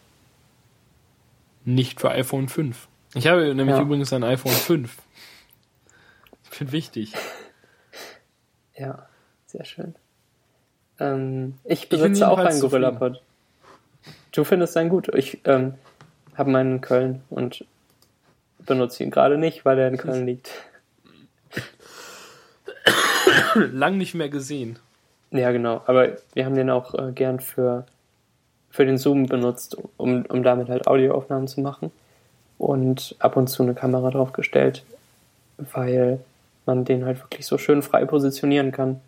Nicht für iPhone 5. Ich habe nämlich ja. übrigens ein iPhone 5. Ich finde wichtig. Ja, sehr schön. Ähm, ich besitze ich auch einen Gorilla-Pod. Du findest einen gut. Ich ähm, habe meinen in Köln und benutze ihn gerade nicht, weil er in Köln liegt. Lang nicht mehr gesehen. Ja, genau. Aber wir haben den auch äh, gern für, für den Zoom benutzt, um, um damit halt Audioaufnahmen zu machen. Und ab und zu eine Kamera draufgestellt, weil man den halt wirklich so schön frei positionieren kann.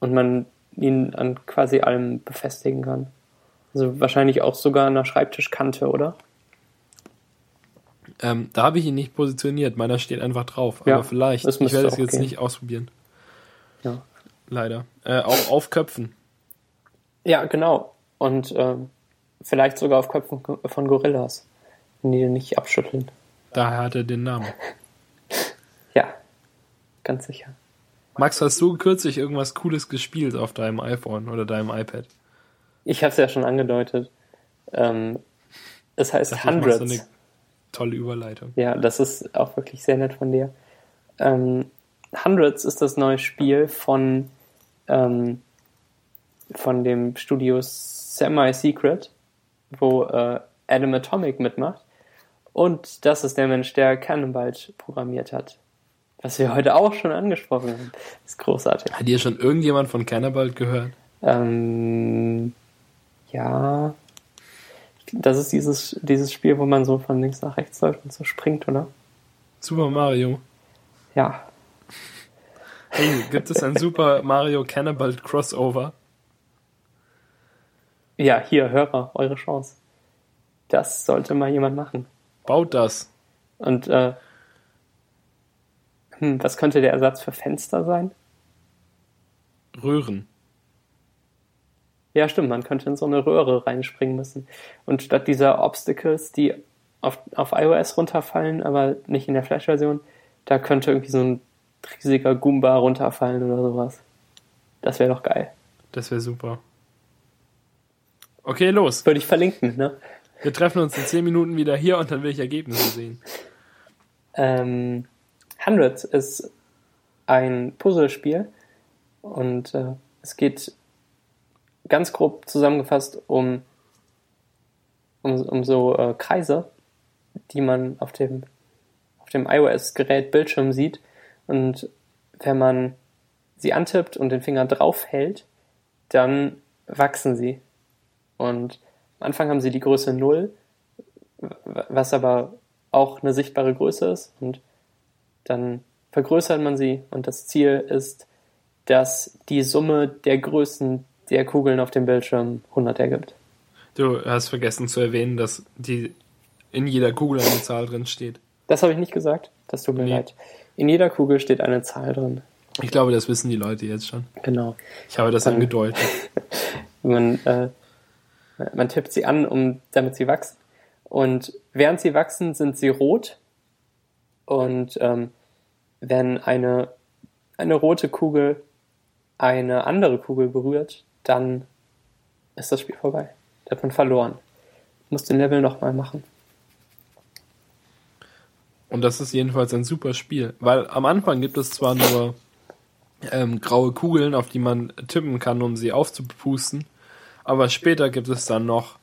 Und man ihn an quasi allem befestigen kann. Also wahrscheinlich auch sogar an der Schreibtischkante, oder? Ähm, da habe ich ihn nicht positioniert. Meiner steht einfach drauf. Ja, Aber vielleicht. Ich werde es jetzt gehen. nicht ausprobieren. Ja. Leider. Äh, auch auf Köpfen. Ja, genau. Und äh, vielleicht sogar auf Köpfen von Gorillas. Wenn die nicht abschütteln. Daher hat er den Namen. Ja, ganz sicher. Max, hast du kürzlich irgendwas Cooles gespielt auf deinem iPhone oder deinem iPad? Ich habe es ja schon angedeutet. Ähm, es heißt das Hundreds. So eine tolle Überleitung. Ja, das ist auch wirklich sehr nett von dir. Ähm, Hundreds ist das neue Spiel von, ähm, von dem Studio Semi-Secret, wo äh, Adam Atomic mitmacht. Und das ist der Mensch, der Cannonbalt programmiert hat. Was wir heute auch schon angesprochen haben. Das ist großartig. Hat hier schon irgendjemand von Cannibalt gehört? Ähm, ja. Das ist dieses, dieses Spiel, wo man so von links nach rechts läuft und so springt, oder? Super Mario. Ja. Hey, gibt es ein Super Mario Cannibalt Crossover? Ja, hier, Hörer, eure Chance. Das sollte mal jemand machen. Baut das. Und äh, hm, was könnte der Ersatz für Fenster sein? Röhren. Ja, stimmt, man könnte in so eine Röhre reinspringen müssen. Und statt dieser Obstacles, die auf, auf iOS runterfallen, aber nicht in der Flash-Version, da könnte irgendwie so ein riesiger Goomba runterfallen oder sowas. Das wäre doch geil. Das wäre super. Okay, los. Würde ich verlinken, ne? Wir treffen uns in 10 Minuten wieder hier und dann will ich Ergebnisse sehen. Ähm, Hundreds ist ein Puzzlespiel und äh, es geht ganz grob zusammengefasst um, um, um so äh, Kreise, die man auf dem, auf dem iOS-Gerät Bildschirm sieht. Und wenn man sie antippt und den Finger drauf hält, dann wachsen sie. Und am Anfang haben sie die Größe 0, was aber auch eine sichtbare Größe ist. Und dann vergrößert man sie und das Ziel ist, dass die Summe der Größen der Kugeln auf dem Bildschirm 100 ergibt. Du hast vergessen zu erwähnen, dass die in jeder Kugel eine Zahl drin steht. Das habe ich nicht gesagt. Das tut mir Nee. leid. In jeder Kugel steht eine Zahl drin. Ich glaube, das wissen die Leute jetzt schon. Genau. Ich habe das Dann- angedeutet. Man, äh, man tippt sie an, um, damit sie wachsen. Und während sie wachsen, sind sie rot. Und ähm, wenn eine, eine rote Kugel eine andere Kugel berührt, dann ist das Spiel vorbei. Da hat man verloren. Muss den Level nochmal machen. Und das ist jedenfalls ein super Spiel. Weil am Anfang gibt es zwar nur ähm, graue Kugeln, auf die man tippen kann, um sie aufzupusten. Aber später gibt es dann noch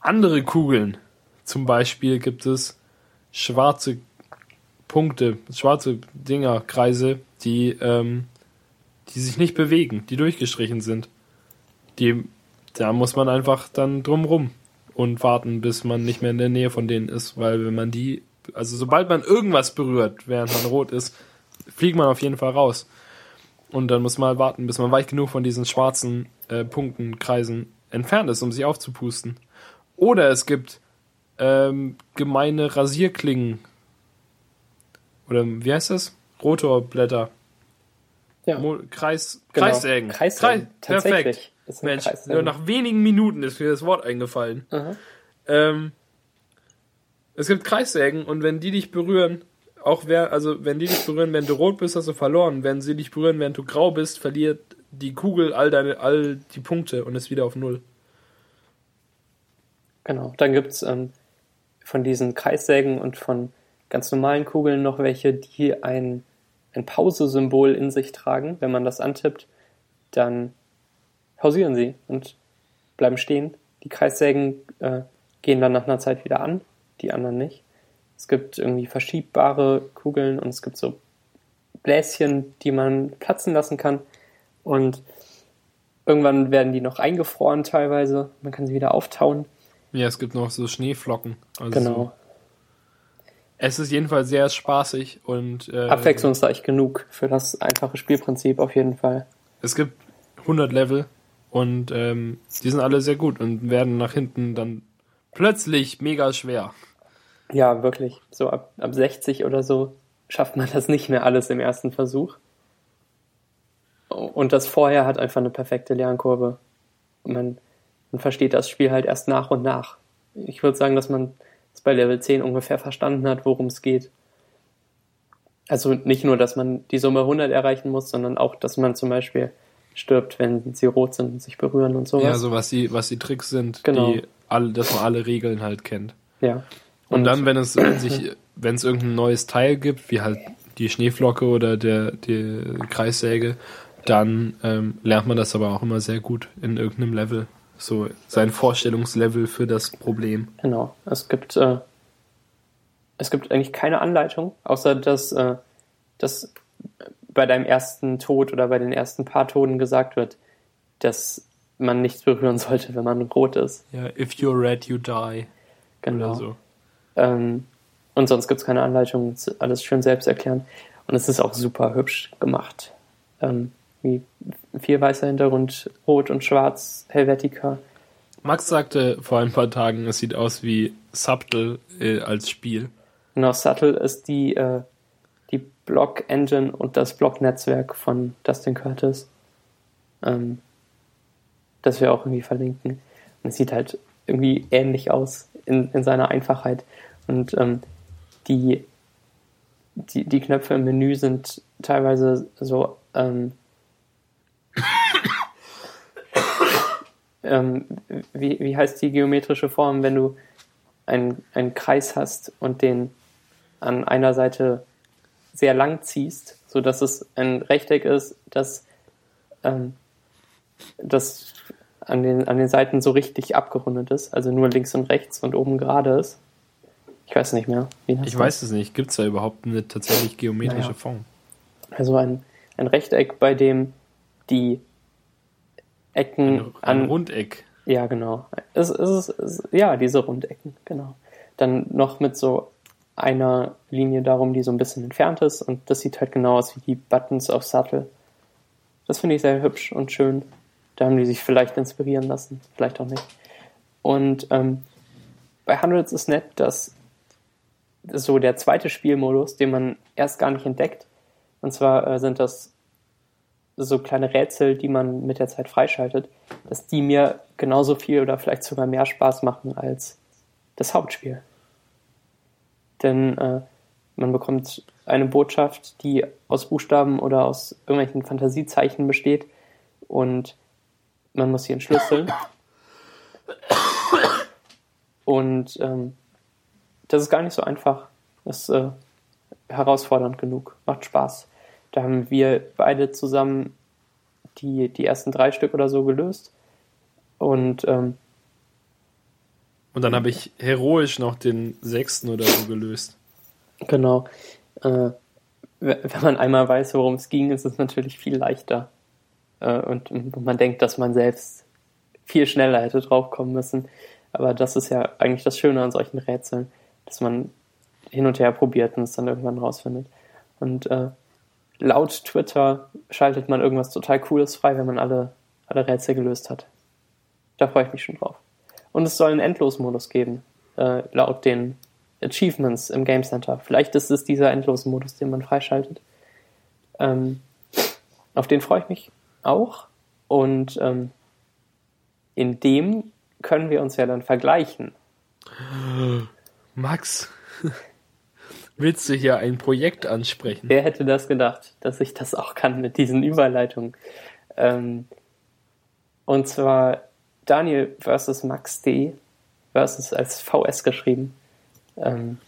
andere Kugeln. Zum Beispiel gibt es schwarze Punkte, schwarze Dinger, Kreise, die, ähm, die sich nicht bewegen, die durchgestrichen sind. Die, da muss man einfach dann drumrum und warten, bis man nicht mehr in der Nähe von denen ist, weil wenn man die, also sobald man irgendwas berührt, während man rot ist, fliegt man auf jeden Fall raus. Und dann muss man halt warten, bis man weit genug von diesen schwarzen äh, Punkten, Kreisen entfernt ist, um sie aufzupusten. Oder es gibt ähm, gemeine Rasierklingen. Oder wie heißt das? Rotorblätter. Ja, Mo Kreis, genau. Kreissägen. Kreissägen. Kreis- Tatsächlich. Perfekt. Mensch, nur nach wenigen Minuten ist mir das Wort eingefallen. Ähm, es gibt Kreissägen und wenn die dich berühren, auch wer, also wenn die dich berühren, während du rot bist, hast du verloren. Wenn sie dich berühren, während du grau bist, verliert die Kugel all deine, all die Punkte und ist wieder auf Null. Genau. Dann gibt's ähm, von diesen Kreissägen und von ganz normalen Kugeln noch welche, die ein, ein Pause-Symbol in sich tragen. Wenn man das antippt, dann pausieren sie und bleiben stehen. Die Kreissägen äh, gehen dann nach einer Zeit wieder an, die anderen nicht. Es gibt irgendwie verschiebbare Kugeln und es gibt so Bläschen, die man platzen lassen kann. Und irgendwann werden die noch eingefroren teilweise. Man kann sie wieder auftauen. Ja, es gibt noch so Schneeflocken. Also Genau. Es ist jedenfalls sehr spaßig und äh, abwechslungsreich genug für das einfache Spielprinzip auf jeden Fall. es gibt 100 Level und ähm, die sind alle sehr gut und werden nach hinten dann plötzlich mega schwer. Ja, wirklich. So ab, ab 60 oder so schafft man das nicht mehr alles im ersten Versuch. Und das vorher hat einfach eine perfekte Lernkurve. Man, man versteht das Spiel halt erst nach und nach. Ich würde sagen, dass man es bei Level 10 ungefähr verstanden hat, worum es geht. Also nicht nur, dass man die Summe 100 erreichen muss, sondern auch, dass man zum Beispiel stirbt, wenn sie rot sind und sich berühren und sowas. Ja, so was die, was die Tricks sind, Genau. die alle, dass man alle Regeln halt kennt. ja. Und, dann, wenn es wenn sich, wenn es irgendein neues Teil gibt, wie halt die Schneeflocke oder der, die Kreissäge, dann ähm, lernt man das aber auch immer sehr gut in irgendeinem Level. so sein Vorstellungslevel für das Problem. Genau. Es gibt, äh, es gibt eigentlich keine Anleitung, außer dass, äh, dass bei deinem ersten Tod oder bei den ersten paar Toten gesagt wird, dass man nichts berühren sollte, wenn man rot ist. Ja, if you're red, you die. Genau. So. Ähm, und sonst gibt es keine Anleitung, alles schön selbst erklären. Und es ist auch super hübsch gemacht. Ähm, wie viel weißer Hintergrund, rot und schwarz, Helvetica. Max sagte vor ein paar Tagen, es sieht aus wie Subtle äh, als Spiel. Genau, Subtle ist die, äh, die Block-Engine und das Block-Netzwerk von Dustin Curtis. Ähm, das wir auch irgendwie verlinken. Und es sieht halt irgendwie ähnlich aus in, in seiner Einfachheit. Und ähm, die, die, die Knöpfe im Menü sind teilweise so ähm, ähm, wie, wie heißt die geometrische Form, wenn du einen, einen Kreis hast und den an einer Seite sehr lang ziehst, sodass es ein Rechteck ist, das, ähm, das an, den, an den Seiten so richtig abgerundet ist, also nur links und rechts und oben gerade ist. Ich weiß nicht mehr. ich weiß es nicht. Gibt es da überhaupt eine tatsächlich geometrische naja. Form? Also ein, ein Rechteck, bei dem die Ecken ein, ein an. Rundeck. Ja, genau. Es, es, es, ja, diese Rundecken, genau. Dann noch mit so einer Linie darum, die so ein bisschen entfernt ist und das sieht halt genau aus wie die Buttons auf Sattel. Das finde ich sehr hübsch und schön. Da haben die sich vielleicht inspirieren lassen, vielleicht auch nicht. Und ähm, bei Hundreds ist nett, dass so der zweite Spielmodus, den man erst gar nicht entdeckt, und zwar äh, sind das so kleine Rätsel, die man mit der Zeit freischaltet, dass die mir genauso viel oder vielleicht sogar mehr Spaß machen als das Hauptspiel. Denn äh, man bekommt eine Botschaft, die aus Buchstaben oder aus irgendwelchen Fantasiezeichen besteht und man muss sie entschlüsseln. Und ähm, das ist gar nicht so einfach. Das ist äh, herausfordernd genug, macht Spaß. Da haben wir beide zusammen die, die ersten drei Stück oder so gelöst. Und, ähm, und dann habe ich heroisch noch den sechsten oder so gelöst. Genau. Äh, wenn man einmal weiß, worum es ging, ist es natürlich viel leichter. Äh, und, und man denkt, dass man selbst viel schneller hätte draufkommen müssen. Aber das ist ja eigentlich das Schöne an solchen Rätseln, dass man hin und her probiert und es dann irgendwann rausfindet. Und äh, laut Twitter schaltet man irgendwas total Cooles frei, wenn man alle, alle Rätsel gelöst hat. Da freue ich mich schon drauf. Und es soll einen Endlosmodus geben, äh, laut den Achievements im Game Center. Vielleicht ist es dieser Endlosmodus, den man freischaltet. Ähm, auf den freue ich mich auch. Und ähm, in dem können wir uns ja dann vergleichen. Max, willst du hier ein Projekt ansprechen? Wer hätte das gedacht, dass ich das auch kann mit diesen Überleitungen? Ähm, und zwar Daniel versus Max D. versus als VS geschrieben. Ähm,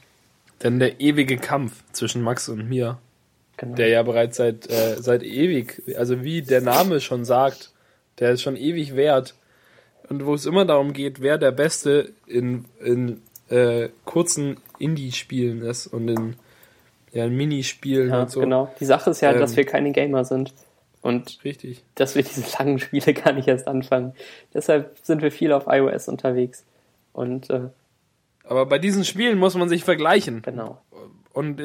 Denn der ewige Kampf zwischen Max und mir, genau. der ja bereits seit, äh, seit ewig, also wie der Name schon sagt, der ist schon ewig wert. Und wo es immer darum geht, wer der Beste in, in äh, kurzen Indie-Spielen ist und in, ja, in Minispielen ja, und so. Genau. Die Sache ist ja, ähm, dass wir keine Gamer sind. Und richtig. dass wir diese langen Spiele gar nicht erst anfangen. Deshalb sind wir viel auf iOS unterwegs. Und äh, aber bei diesen Spielen muss man sich vergleichen. Genau. Und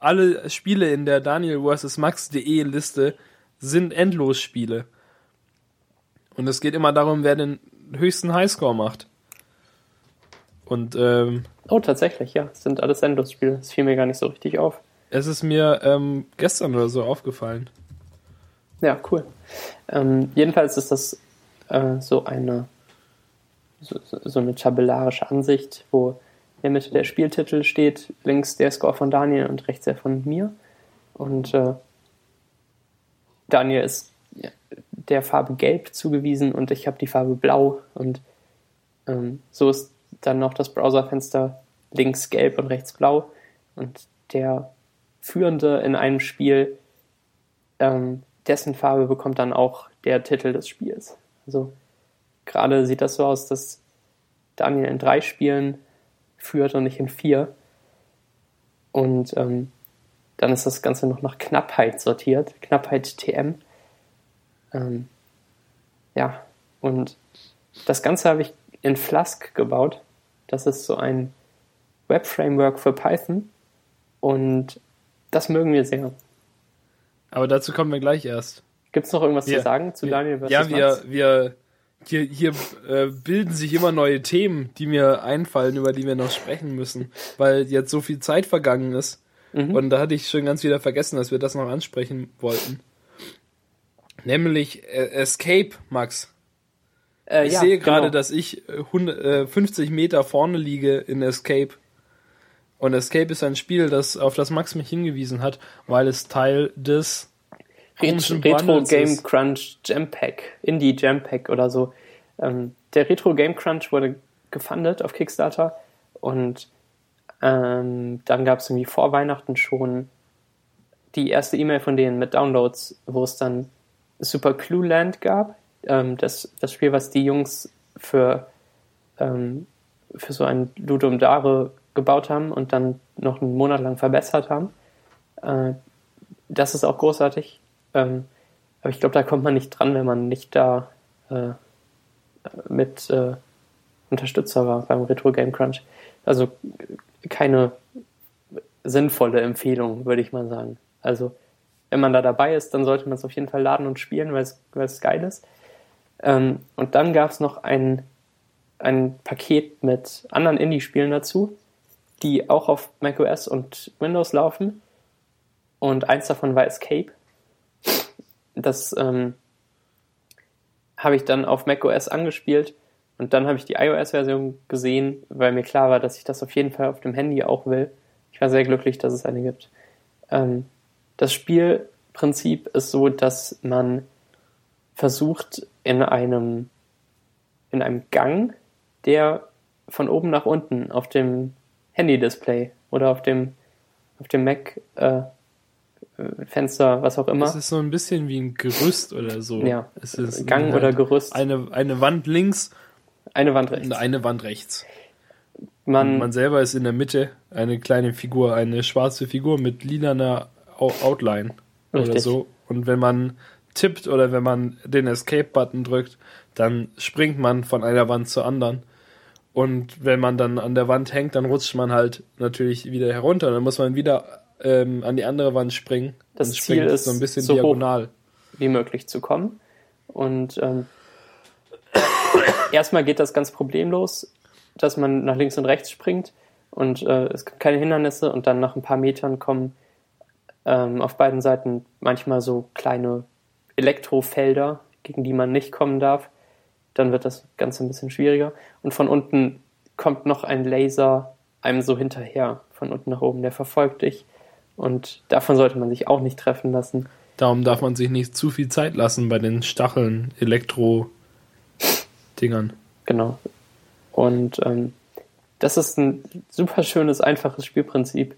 alle Spiele in der Daniel vs. Max.de Liste sind Endlosspiele. Und es geht immer darum, wer den höchsten Highscore macht. Und ähm, Oh, tatsächlich, ja. Es sind alles Endlosspiele. Das fiel mir gar nicht so richtig auf. Es ist mir ähm, gestern oder so aufgefallen. Ja, cool. Ähm, jedenfalls ist das äh, so eine so, so, eine tabellarische Ansicht, wo in der Mitte der Spieltitel steht, links der Score von Daniel und rechts der von mir. Und äh, Daniel ist der Farbe Gelb zugewiesen und ich habe die Farbe Blau. Und ähm, so ist dann noch das Browserfenster links gelb und rechts blau. Und der Führende in einem Spiel, ähm, dessen Farbe bekommt dann auch der Titel des Spiels. Also gerade sieht das so aus, dass Daniel in drei Spielen führt und nicht in vier. Und ähm, dann ist das Ganze noch nach Knappheit sortiert. Knappheit TM. Ähm, ja, und das Ganze habe ich in Flask gebaut. Das ist so ein Web-Framework für Python. Und das mögen wir sehr. Aber dazu kommen wir gleich erst. Gibt es noch irgendwas wir, zu sagen zu wir, Daniel Ja, wir, wir hier, hier äh, bilden sich immer neue Themen, die mir einfallen, über die wir noch sprechen müssen, weil jetzt so viel Zeit vergangen ist. Mhm. Und da hatte ich schon ganz wieder vergessen, dass wir das noch ansprechen wollten. Nämlich äh, Escape, Max. Äh, ich ja, sehe gerade, genau. dass ich 100, äh, 50 Meter vorne liege in Escape. Und Escape ist ein Spiel, das auf das Max mich hingewiesen hat, weil es Teil des Retro, Retro Game ist. Crunch Jam Pack, Indie Jam Pack oder so. Ähm, der Retro Game Crunch wurde gefundet auf Kickstarter und ähm, dann gab es irgendwie vor Weihnachten schon die erste E-Mail von denen mit Downloads, wo es dann Super Clue Land gab. Ähm, das, das Spiel, was die Jungs für, ähm, für so ein Ludum Dare gebaut haben und dann noch einen Monat lang verbessert haben. Äh, das ist auch großartig. Ähm, aber ich glaube, da kommt man nicht dran, wenn man nicht da äh, mit äh, Unterstützer war beim Retro Game Crunch. Also keine sinnvolle Empfehlung, würde ich mal sagen. Also wenn man da dabei ist, dann sollte man es auf jeden Fall laden und spielen, weil es, geil ist. Ähm, und dann gab es noch ein, ein Paket mit anderen Indie-Spielen dazu, die auch auf macOS und Windows laufen. Und eins davon war Escape. Das ähm, habe ich dann auf macOS angespielt und dann habe ich die iOS-Version gesehen, weil mir klar war, dass ich das auf jeden Fall auf dem Handy auch will. Ich war sehr glücklich, dass es eine gibt. Ähm, das Spielprinzip ist so, dass man versucht, in einem, in einem Gang, der von oben nach unten auf dem Handy-Display oder auf dem, auf dem Mac äh, Fenster, was auch immer. Es ist so ein bisschen wie ein Gerüst oder so. Ja, es ist Gang oder Gerüst. Eine, eine Wand links eine Wand rechts. Eine Wand rechts. Man, man selber ist in der Mitte eine kleine Figur, eine schwarze Figur mit lilaner Outline richtig. oder so. Und wenn man tippt oder wenn man den Escape-Button drückt, dann springt man von einer Wand zur anderen. Und wenn man dann an der Wand hängt, dann rutscht man halt natürlich wieder herunter. Dann muss man wieder ähm, an die andere Wand springen. Das Ziel ist so ein bisschen so diagonal. wie möglich zu kommen. Und ähm, erstmal geht das ganz problemlos, dass man nach links und rechts springt und äh, es gibt keine Hindernisse und dann nach ein paar Metern kommen ähm, auf beiden Seiten manchmal so kleine Elektrofelder, gegen die man nicht kommen darf. Dann wird das Ganze ein bisschen schwieriger. Und von unten kommt noch ein Laser einem so hinterher, von unten nach oben. Der verfolgt dich. Und davon sollte man sich auch nicht treffen lassen. Darum darf man sich nicht zu viel Zeit lassen bei den Stacheln, Elektro, Dingern. Genau. Und ähm, das ist ein super schönes, einfaches Spielprinzip,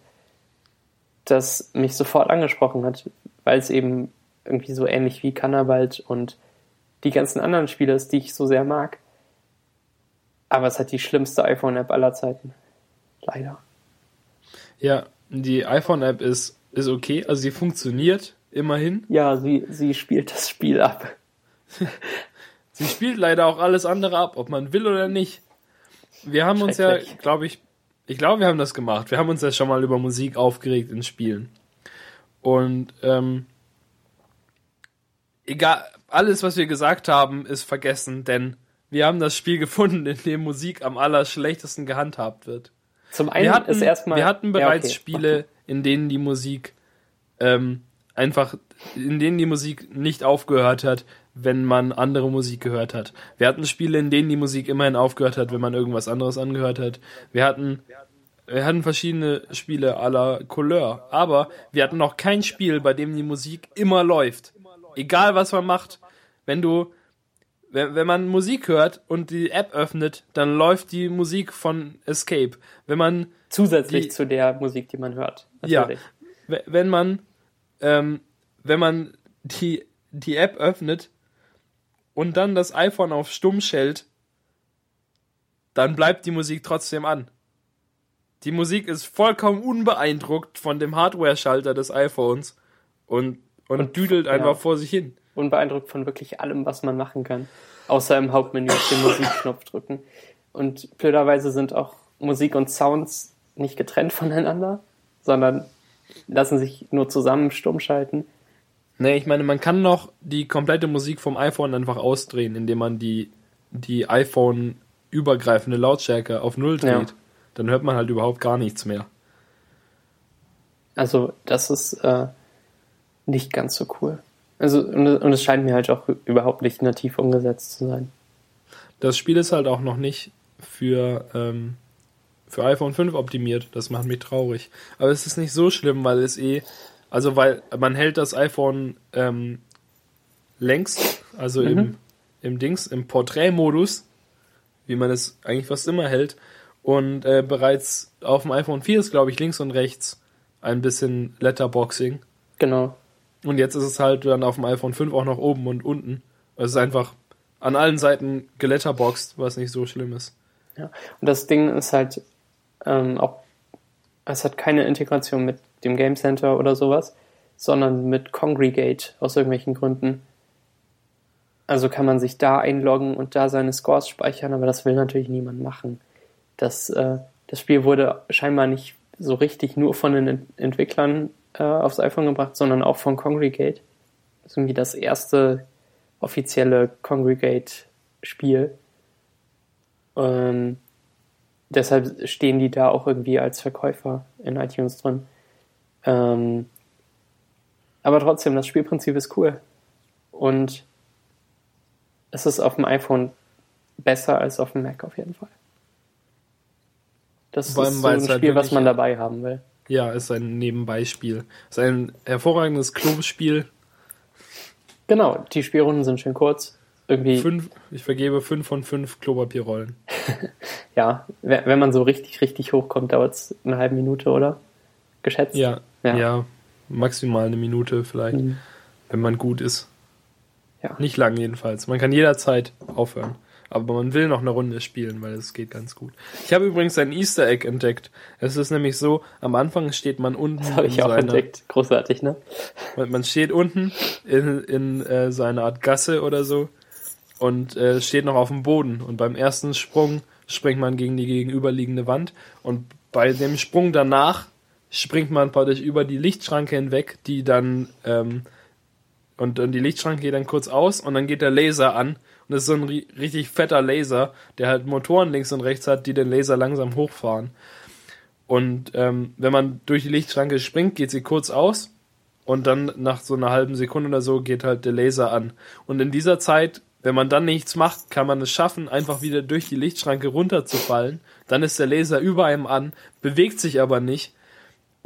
das mich sofort angesprochen hat, weil es eben irgendwie so ähnlich wie Cannabalt und die ganzen anderen Spiele ist, die ich so sehr mag. Aber es hat die schlimmste iPhone-App aller Zeiten. Leider. Ja, die iPhone-App ist, ist okay, also sie funktioniert immerhin. Ja, sie, sie spielt das Spiel ab. Sie spielt leider auch alles andere ab, ob man will oder nicht. Wir haben uns ja, glaube ich, ich glaube, wir haben das gemacht. Wir haben uns ja schon mal über Musik aufgeregt in Spielen. Und ähm, egal, alles, was wir gesagt haben, ist vergessen, denn wir haben das Spiel gefunden, in dem Musik am allerschlechtesten gehandhabt wird. Zum einen hatten, ist erstmal. Wir hatten bereits ja, okay. Spiele, in denen die Musik ähm, einfach, in denen die Musik nicht aufgehört hat, wenn man andere Musik gehört hat. Wir hatten Spiele, in denen die Musik immerhin aufgehört hat, wenn man irgendwas anderes angehört hat. Wir hatten, wir hatten verschiedene Spiele aller Couleur, aber wir hatten noch kein Spiel, bei dem die Musik immer läuft. Egal was man macht, wenn du, wenn, wenn man Musik hört und die App öffnet, dann läuft die Musik von Escape. Wenn man zusätzlich die, zu der Musik, die man hört. Natürlich. Ja, wenn man, ähm, wenn man die die App öffnet und dann das iPhone auf stumm stellt, dann bleibt die Musik trotzdem an. Die Musik ist vollkommen unbeeindruckt von dem Hardware-Schalter des iPhones und, und, und düdelt einfach ja. vor sich hin. Unbeeindruckt von wirklich allem, was man machen kann. Außer im Hauptmenü auf den Musikknopf drücken. Und blöderweise sind auch Musik und Sounds nicht getrennt voneinander, sondern lassen sich nur zusammen stumm schalten. Nee, ich meine, man kann noch die komplette Musik vom iPhone einfach ausdrehen, indem man die, die iPhone-übergreifende Lautstärke auf Null dreht. Ja. Dann hört man halt überhaupt gar nichts mehr. Also, das ist äh, nicht ganz so cool. Also, und, und es scheint mir halt auch überhaupt nicht nativ umgesetzt zu sein. Das Spiel ist halt auch noch nicht für, ähm, für iPhone 5 optimiert. Das macht mich traurig. Aber es ist nicht so schlimm, weil es eh also weil man hält das iPhone ähm, längs, also mhm. im, im Dings, im Porträtmodus, wie man es eigentlich fast immer hält. Und äh, bereits auf dem iPhone 4 ist, glaube ich, links und rechts ein bisschen Letterboxing. Genau. Und jetzt ist es halt dann auf dem iPhone 5 auch noch oben und unten. Es ist einfach an allen Seiten geletterboxt, was nicht so schlimm ist. Ja, und das Ding ist halt ähm, auch, es hat keine Integration mit dem Game Center oder sowas, sondern mit Congregate aus irgendwelchen Gründen. Also kann man sich da einloggen und da seine Scores speichern, aber das will natürlich niemand machen. Das, äh, das Spiel wurde scheinbar nicht so richtig nur von den Entwicklern äh, aufs iPhone gebracht, sondern auch von Congregate. Das ist irgendwie das erste offizielle Congregate-Spiel. Ähm, deshalb stehen die da auch irgendwie als Verkäufer in iTunes drin. Ähm, aber trotzdem, das Spielprinzip ist cool. Und es ist auf dem iPhone besser als auf dem Mac auf jeden Fall. Das Vor ist so ein Spiel, halt was man dabei haben will. Ja, ist ein Nebenbeispiel. Ist ein hervorragendes Klospiel. Genau, die Spielrunden sind schön kurz. Irgendwie fünf, ich vergebe fünf von fünf Klopapierrollen. ja, wenn man so richtig, richtig hochkommt, dauert es eine halbe Minute, oder? Geschätzt? Ja, ja. ja, maximal eine Minute vielleicht, mhm. wenn man gut ist. Ja. Nicht lang jedenfalls. Man kann jederzeit aufhören. Aber man will noch eine Runde spielen, weil es geht ganz gut. Ich habe übrigens ein Easter Egg entdeckt. Es ist nämlich so, am Anfang steht man unten. Das habe ich auch seiner, entdeckt. Großartig, ne? Man steht unten in, in äh, so einer Art Gasse oder so und äh, steht noch auf dem Boden. Und beim ersten Sprung springt man gegen die gegenüberliegende Wand. Und bei dem Sprung danach springt man praktisch über die Lichtschranke hinweg, die dann ähm, und, und die Lichtschranke geht dann kurz aus und dann geht der Laser an und das ist so ein richtig fetter Laser, der halt Motoren links und rechts hat, die den Laser langsam hochfahren. Und ähm, wenn man durch die Lichtschranke springt, geht sie kurz aus und dann nach so einer halben Sekunde oder so geht halt der Laser an. Und in dieser Zeit, wenn man dann nichts macht, kann man es schaffen, einfach wieder durch die Lichtschranke runterzufallen. Dann ist der Laser über einem an, bewegt sich aber nicht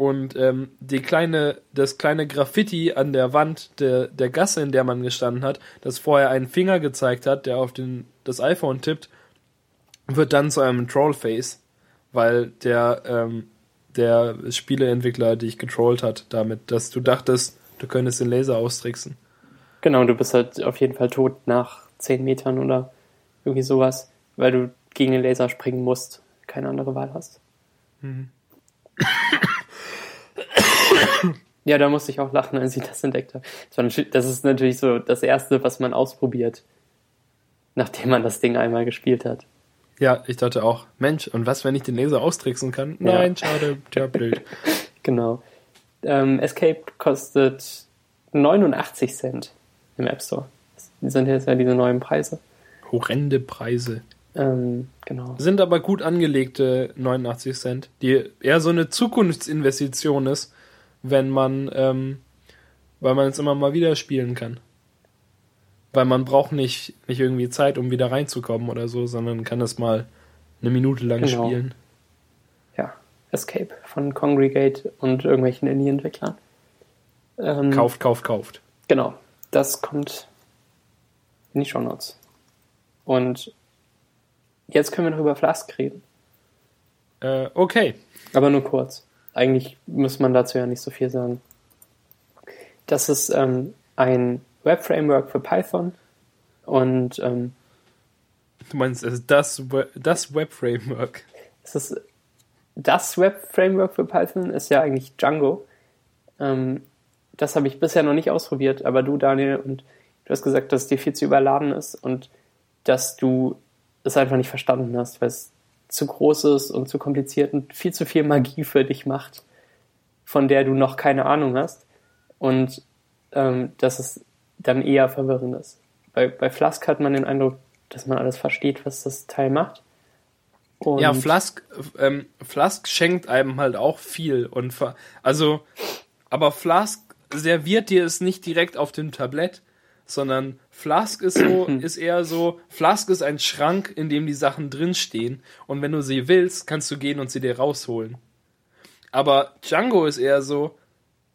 und ähm, die kleine, das kleine Graffiti an der Wand der, der Gasse, in der man gestanden hat, das vorher einen Finger gezeigt hat, der auf den, das iPhone tippt, wird dann zu einem Trollface, weil der, ähm, der Spieleentwickler dich getrollt hat damit, dass du dachtest, du könntest den Laser austricksen. Genau, du bist halt auf jeden Fall tot nach 10 Metern oder irgendwie sowas, weil du gegen den Laser springen musst, keine andere Wahl hast. Mhm. Ja, da musste ich auch lachen, als ich das entdeckt habe. Das ist natürlich so das Erste, was man ausprobiert, nachdem man das Ding einmal gespielt hat. Ja, ich dachte auch, Mensch, und was, wenn ich den Laser austricksen kann? Nein, ja. schade, tja, blöd. genau. Ähm, Escape kostet 89 Cent im App Store. Das sind jetzt ja diese neuen Preise. Horrende Preise. Ähm, genau. Sind aber gut angelegte 89 Cent, die eher so eine Zukunftsinvestition ist, wenn man, ähm, weil man es immer mal wieder spielen kann. Weil man braucht nicht, nicht irgendwie Zeit, um wieder reinzukommen oder so, sondern kann es mal eine Minute lang genau. spielen. Ja, Escape von Congregate und irgendwelchen Indie-Entwicklern. Ähm, kauft, kauft, kauft. Genau, das kommt in die Show Notes. Und jetzt können wir noch über Flask reden. Äh, okay. Aber nur kurz. Eigentlich muss man dazu ja nicht so viel sagen. Das ist ähm, ein Web-Framework für Python Und ähm, du meinst also das, das Web-Framework? Es ist das Web-Framework für Python ist ja eigentlich Django. Ähm, das habe ich bisher noch nicht ausprobiert, aber du, Daniel, und du hast gesagt, dass es dir viel zu überladen ist und dass du es einfach nicht verstanden hast, weil es zu groß ist und zu kompliziert und viel zu viel Magie für dich macht, von der du noch keine Ahnung hast. Und ähm, dass es dann eher verwirrend ist. Bei, bei Flask hat man den Eindruck, dass man alles versteht, was das Teil macht. Und ja, Flask, ähm, Flask schenkt einem halt auch viel und also, aber Flask serviert dir es nicht direkt auf dem Tablett, sondern Flask ist so, ist eher so, Flask ist ein Schrank, in dem die Sachen drinstehen und wenn du sie willst, kannst du gehen und sie dir rausholen. Aber Django ist eher so,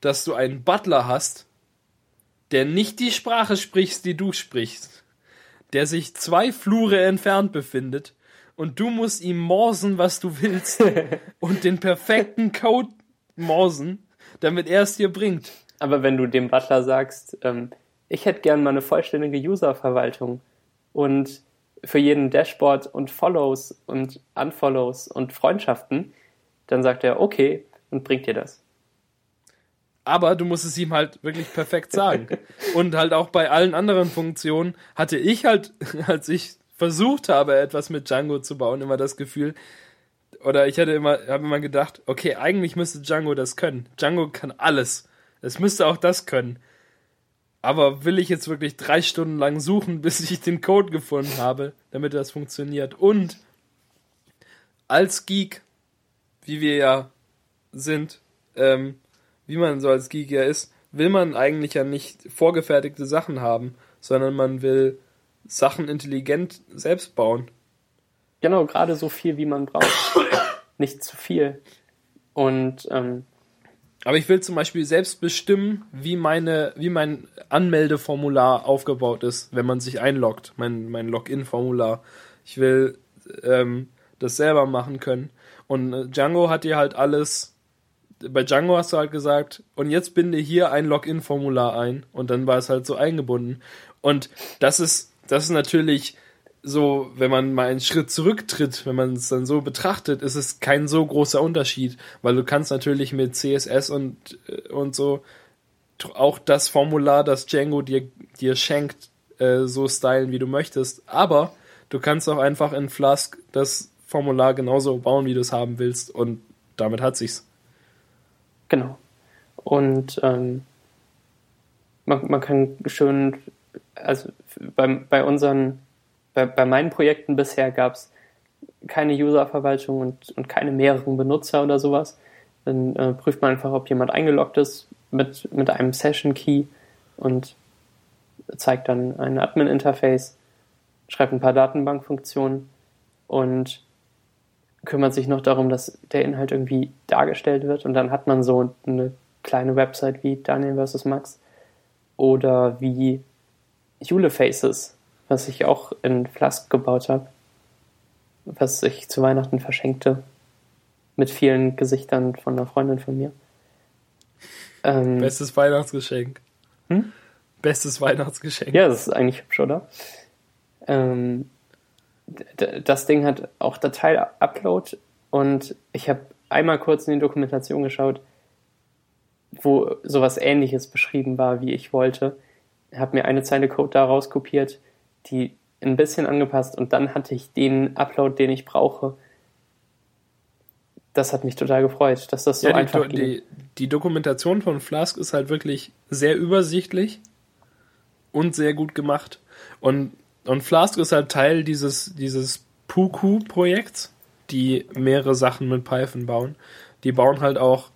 dass du einen Butler hast, der nicht die Sprache spricht, die du sprichst, der sich zwei Flure entfernt befindet und du musst ihm morsen, was du willst und den perfekten Code morsen, damit er es dir bringt. Aber wenn du dem Butler sagst, ähm, ich hätte gern mal eine vollständige Userverwaltung und für jeden Dashboard und Follows und Unfollows und Freundschaften, dann sagt er okay und bringt dir das. Aber du musst es ihm halt wirklich perfekt sagen. und halt auch bei allen anderen Funktionen hatte ich halt, als ich versucht habe, etwas mit Django zu bauen, immer das Gefühl, oder ich hatte immer, habe immer gedacht, okay, eigentlich müsste Django das können. Django kann alles. Es müsste auch das können. Aber will ich jetzt wirklich drei Stunden lang suchen, bis ich den Code gefunden habe, damit das funktioniert? Und als Geek, wie wir ja sind, ähm, wie man so als Geek ja ist, will man eigentlich ja nicht vorgefertigte Sachen haben, sondern man will Sachen intelligent selbst bauen. Genau, gerade so viel, wie man braucht. nicht zu viel. Und ähm, aber ich will zum Beispiel selbst bestimmen, wie meine, wie mein Anmeldeformular aufgebaut ist, wenn man sich einloggt, mein, mein Login-Formular. Ich will ähm, das selber machen können. Und äh, Django hat dir halt alles. Bei Django hast du halt gesagt, und jetzt binde hier ein Login-Formular ein. Und dann war es halt so eingebunden. Und das ist das ist natürlich so, wenn man mal einen Schritt zurücktritt, wenn man es dann so betrachtet, ist es kein so großer Unterschied, weil du kannst natürlich mit CSS und, äh, und so auch das Formular, das Django dir, dir schenkt, äh, so stylen, wie du möchtest. Aber du kannst auch einfach in Flask das Formular genauso bauen, wie du es haben willst und damit hat sich's. Genau. Und ähm, man, man kann schön also bei, bei unseren, bei, bei meinen Projekten bisher gab es keine Userverwaltung und, und keine mehreren Benutzer oder sowas. Dann äh, prüft man einfach, ob jemand eingeloggt ist mit, mit einem Session Key und zeigt dann ein Admin-Interface, schreibt ein paar Datenbankfunktionen und kümmert sich noch darum, dass der Inhalt irgendwie dargestellt wird und dann hat man so eine kleine Website wie Daniel vs. Max oder wie Jule Faces, was ich auch in Flask gebaut habe, was ich zu Weihnachten verschenkte, mit vielen Gesichtern von einer Freundin von mir. Ähm, Bestes Weihnachtsgeschenk. Hm? Bestes Weihnachtsgeschenk. Ja, das ist eigentlich hübsch, oder? Ähm, das Ding hat auch Datei-Upload und ich habe einmal kurz in die Dokumentation geschaut, wo sowas ähnliches beschrieben war, wie ich wollte habe mir eine Zeile Code daraus kopiert, die ein bisschen angepasst und dann hatte ich den Upload, den ich brauche. Das hat mich total gefreut, dass das so ja, einfach die, ging. Die, die Dokumentation von Flask ist halt wirklich sehr übersichtlich und sehr gut gemacht. Und, und Flask ist halt Teil dieses, dieses Puku-Projekts, die mehrere Sachen mit Python bauen. Die bauen halt auch,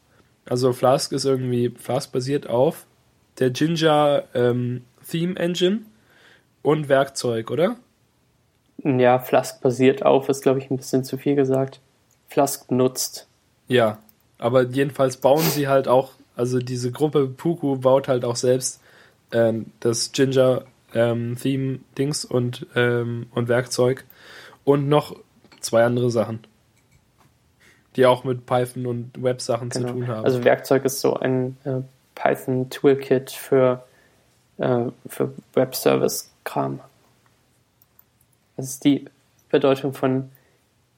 also Flask ist irgendwie, Flask basiert auf der Ginger ähm, Theme Engine und Werkzeug, oder? Ja, Flask basiert auf, ist glaube ich ein bisschen zu viel gesagt. Flask nutzt. Ja, aber jedenfalls bauen sie halt auch, also diese Gruppe Puku baut halt auch selbst ähm, das Ginger ähm, Theme Dings und, ähm, und Werkzeug und noch zwei andere Sachen, die auch mit Python und Web-Sachen genau. zu tun haben. Also Werkzeug ist so ein äh, Python Toolkit für äh, für Web-Service-Kram. Das ist die Bedeutung von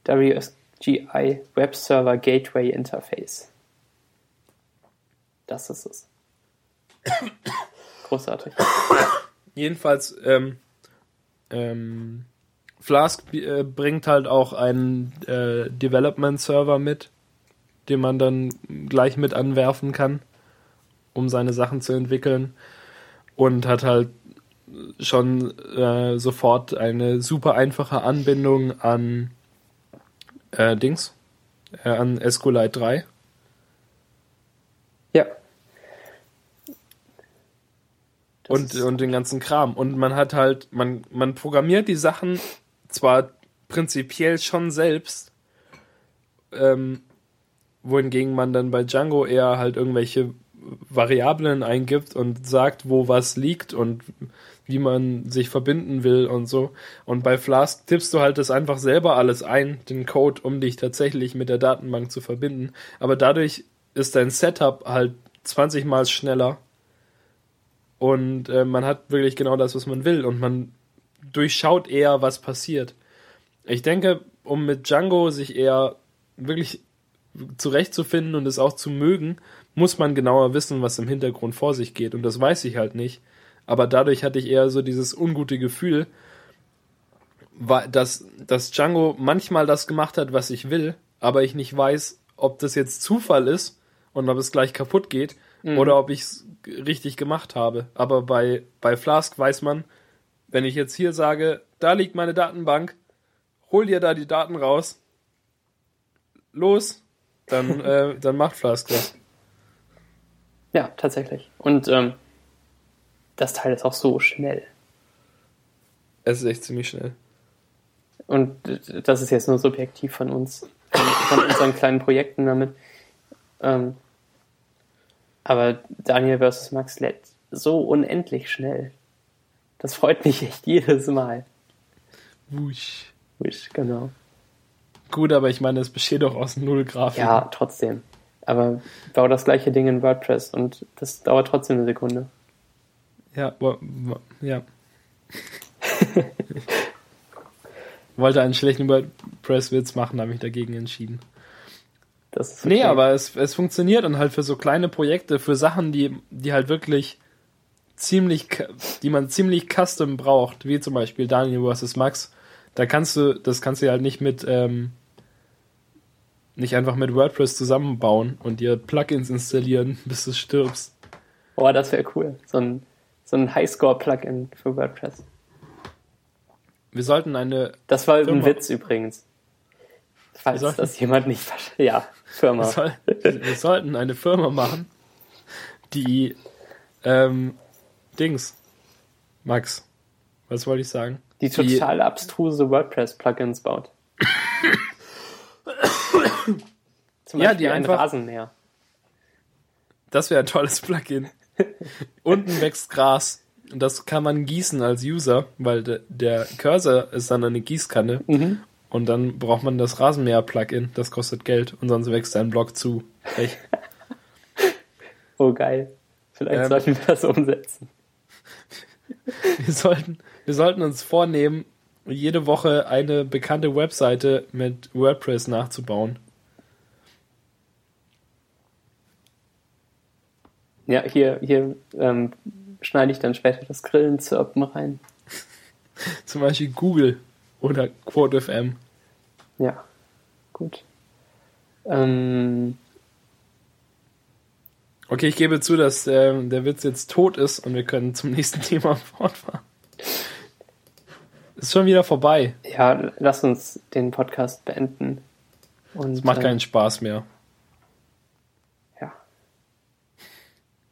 WSGI Web Server Gateway Interface. Das ist es. Großartig. Jedenfalls, ähm, ähm, Flask äh, bringt halt auch einen äh, Development-Server mit, den man dann gleich mit anwerfen kann, um seine Sachen zu entwickeln. Und hat halt schon äh, sofort eine super einfache Anbindung an äh, Dings, äh, an SQLite 3. Ja. und, und den ganzen Kram. Und man hat halt, man, man programmiert die Sachen zwar prinzipiell schon selbst, ähm, wohingegen man dann bei Django eher halt irgendwelche Variablen eingibt und sagt, wo was liegt und wie man sich verbinden will und so. Und bei Flask tippst du halt das einfach selber alles ein, den Code, um dich tatsächlich mit der Datenbank zu verbinden. Aber dadurch ist dein Setup halt 20 mal schneller und äh, man hat wirklich genau das, was man will und man durchschaut eher, was passiert. Ich denke, um mit Django sich eher wirklich zurechtzufinden und es auch zu mögen, muss man genauer wissen, was im Hintergrund vor sich geht. Und das weiß ich halt nicht. Aber dadurch hatte ich eher so dieses ungute Gefühl, dass, dass Django manchmal das gemacht hat, was ich will, aber ich nicht weiß, ob das jetzt Zufall ist und ob es gleich kaputt geht mhm. oder ob ich es richtig gemacht habe. Aber bei, bei Flask weiß man, wenn ich jetzt hier sage, da liegt meine Datenbank, hol dir da die Daten raus, los, dann, äh, dann macht Flask das. Ja, tatsächlich. Und ähm, das Teil ist auch so schnell. Es ist echt ziemlich schnell. Und das ist jetzt nur subjektiv von uns, von, unseren kleinen Projekten damit. Ähm, aber Daniel vs. Max lädt so unendlich schnell. Das freut mich echt jedes Mal. Wusch. Wusch, genau. Gut, aber ich meine, es besteht doch aus null Grafiken. Ja, trotzdem. Aber bau das gleiche Ding in WordPress und das dauert trotzdem eine Sekunde. Ja, ja. Wollte einen schlechten WordPress-Witz machen, habe mich dagegen entschieden. Das okay. Nee, aber es, es funktioniert dann halt für so kleine Projekte, für Sachen, die, die halt wirklich ziemlich, die man ziemlich custom braucht, wie zum Beispiel Daniel vs. Max. Da kannst du, das kannst du halt nicht mit, ähm, nicht einfach mit WordPress zusammenbauen und dir Plugins installieren, bis du stirbst. Boah, das wäre cool. So ein, so ein Highscore-Plugin für WordPress. Wir sollten eine. Das war Firma ein Witz übrigens. Falls das jemand nicht versteht. Ja, Firma. Wir, soll, wir, sollten eine Firma machen, die ähm, Dings. Max, was wollte ich sagen? Die total die, abstruse WordPress-Plugins baut. Zum Beispiel ja, die ein einfach, Rasenmäher. Das wäre ein tolles Plugin. Unten wächst Gras. Und das kann man gießen als User, weil de, der Cursor ist dann eine Gießkanne. Mhm. Und dann braucht man das Rasenmäher-Plugin. Das kostet Geld. Und sonst wächst dein Block zu. Echt. oh, geil. Vielleicht ähm, sollten wir das umsetzen. Wir sollten, wir sollten uns vornehmen, jede Woche eine bekannte Webseite mit WordPress nachzubauen. Ja, hier, hier ähm, schneide ich dann später das Grillen Grillenzirpen rein. Zum Beispiel Google oder QuoteFM. Ja, gut. Ähm, okay, ich gebe zu, dass äh, der Witz jetzt tot ist und wir können zum nächsten Thema fortfahren. Ist schon wieder vorbei. Ja, lass uns den Podcast beenden. Es macht keinen Spaß mehr.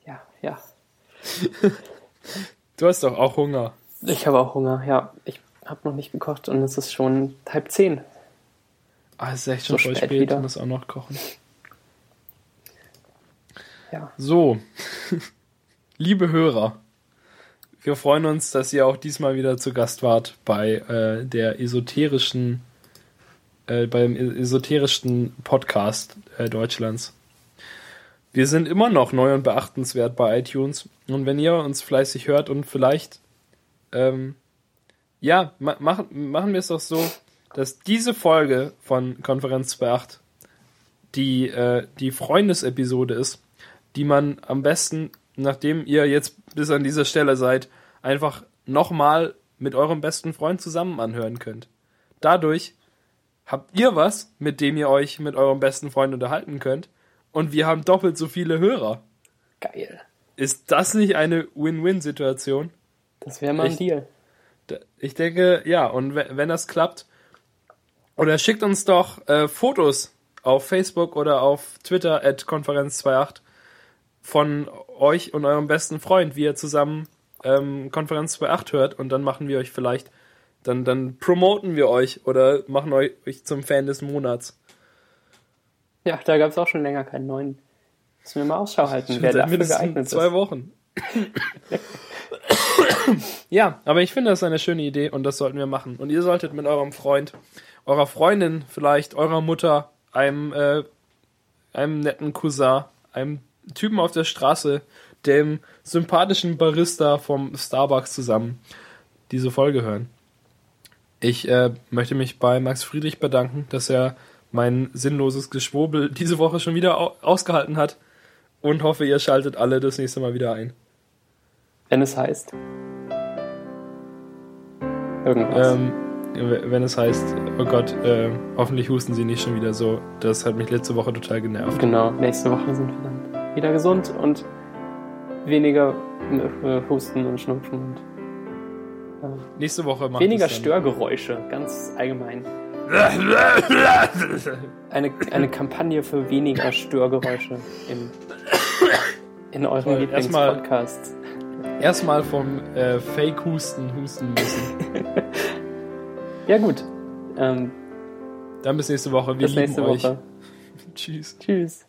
Ja. Ja, du hast doch auch Hunger. Ich habe auch Hunger, ja. Ich habe noch nicht gekocht und es ist schon halb zehn. Ah, es ist echt schon so voll spät, spät ich muss auch noch kochen. Ja. So, liebe Hörer, wir freuen uns, dass ihr auch diesmal wieder zu Gast wart bei äh, der esoterischen, äh, beim esoterischsten Podcast äh, Deutschlands. Wir sind immer noch neu und beachtenswert bei iTunes. Und wenn ihr uns fleißig hört und vielleicht ähm, Ja, ma machen, machen wir es doch so, dass diese Folge von Konferenz 2.8 die, äh, die Freundesepisode ist, die man am besten, nachdem ihr jetzt bis an dieser Stelle seid, einfach nochmal mit eurem besten Freund zusammen anhören könnt. Dadurch habt ihr was, mit dem ihr euch mit eurem besten Freund unterhalten könnt und wir haben doppelt so viele Hörer. Geil. Ist das nicht eine Win-Win-Situation? Das wäre mal ein Ich- Deal. Ich denke, ja, und we- wenn das klappt, oder schickt uns doch äh, Fotos auf Facebook oder auf Twitter at Konferenz28 von euch und eurem besten Freund, wie ihr zusammen ähm, Konferenz 28 hört und dann machen wir euch vielleicht, dann, dann promoten wir euch oder machen euch zum Fan des Monats. Ja, da gab es auch schon länger keinen neuen. Müssen wir mal Ausschau halten, Schon wer dafür geeignet zwei ist. Wochen. ja, aber ich finde das eine schöne Idee und das sollten wir machen. Und ihr solltet mit eurem Freund, eurer Freundin vielleicht, eurer Mutter, einem, äh, einem netten Cousin, einem Typen auf der Straße, dem sympathischen Barista vom Starbucks zusammen diese Folge hören. Ich äh, möchte mich bei Max Friedrich bedanken, dass er mein sinnloses Geschwurbel diese Woche schon wieder au ausgehalten hat und hoffe, ihr schaltet alle das nächste Mal wieder ein. Wenn es heißt. Irgendwas. Ähm, wenn es heißt, oh Gott, äh, hoffentlich husten sie nicht schon wieder so. Das hat mich letzte Woche total genervt. Genau, nächste Woche sind wir dann wieder gesund und weniger äh, Husten und Schnupfen und äh, Nächste Woche macht weniger Störgeräusche, ganz allgemein. Eine, eine Kampagne für weniger Störgeräusche im, in euren Toll, erstmal- Lieblingspodcasts. Erstmal vom äh, Fake-Husten husten müssen. Ja gut, ähm, Dann bis nächste Woche. Wir bis lieben nächste euch. Woche. Tschüss. Tschüss.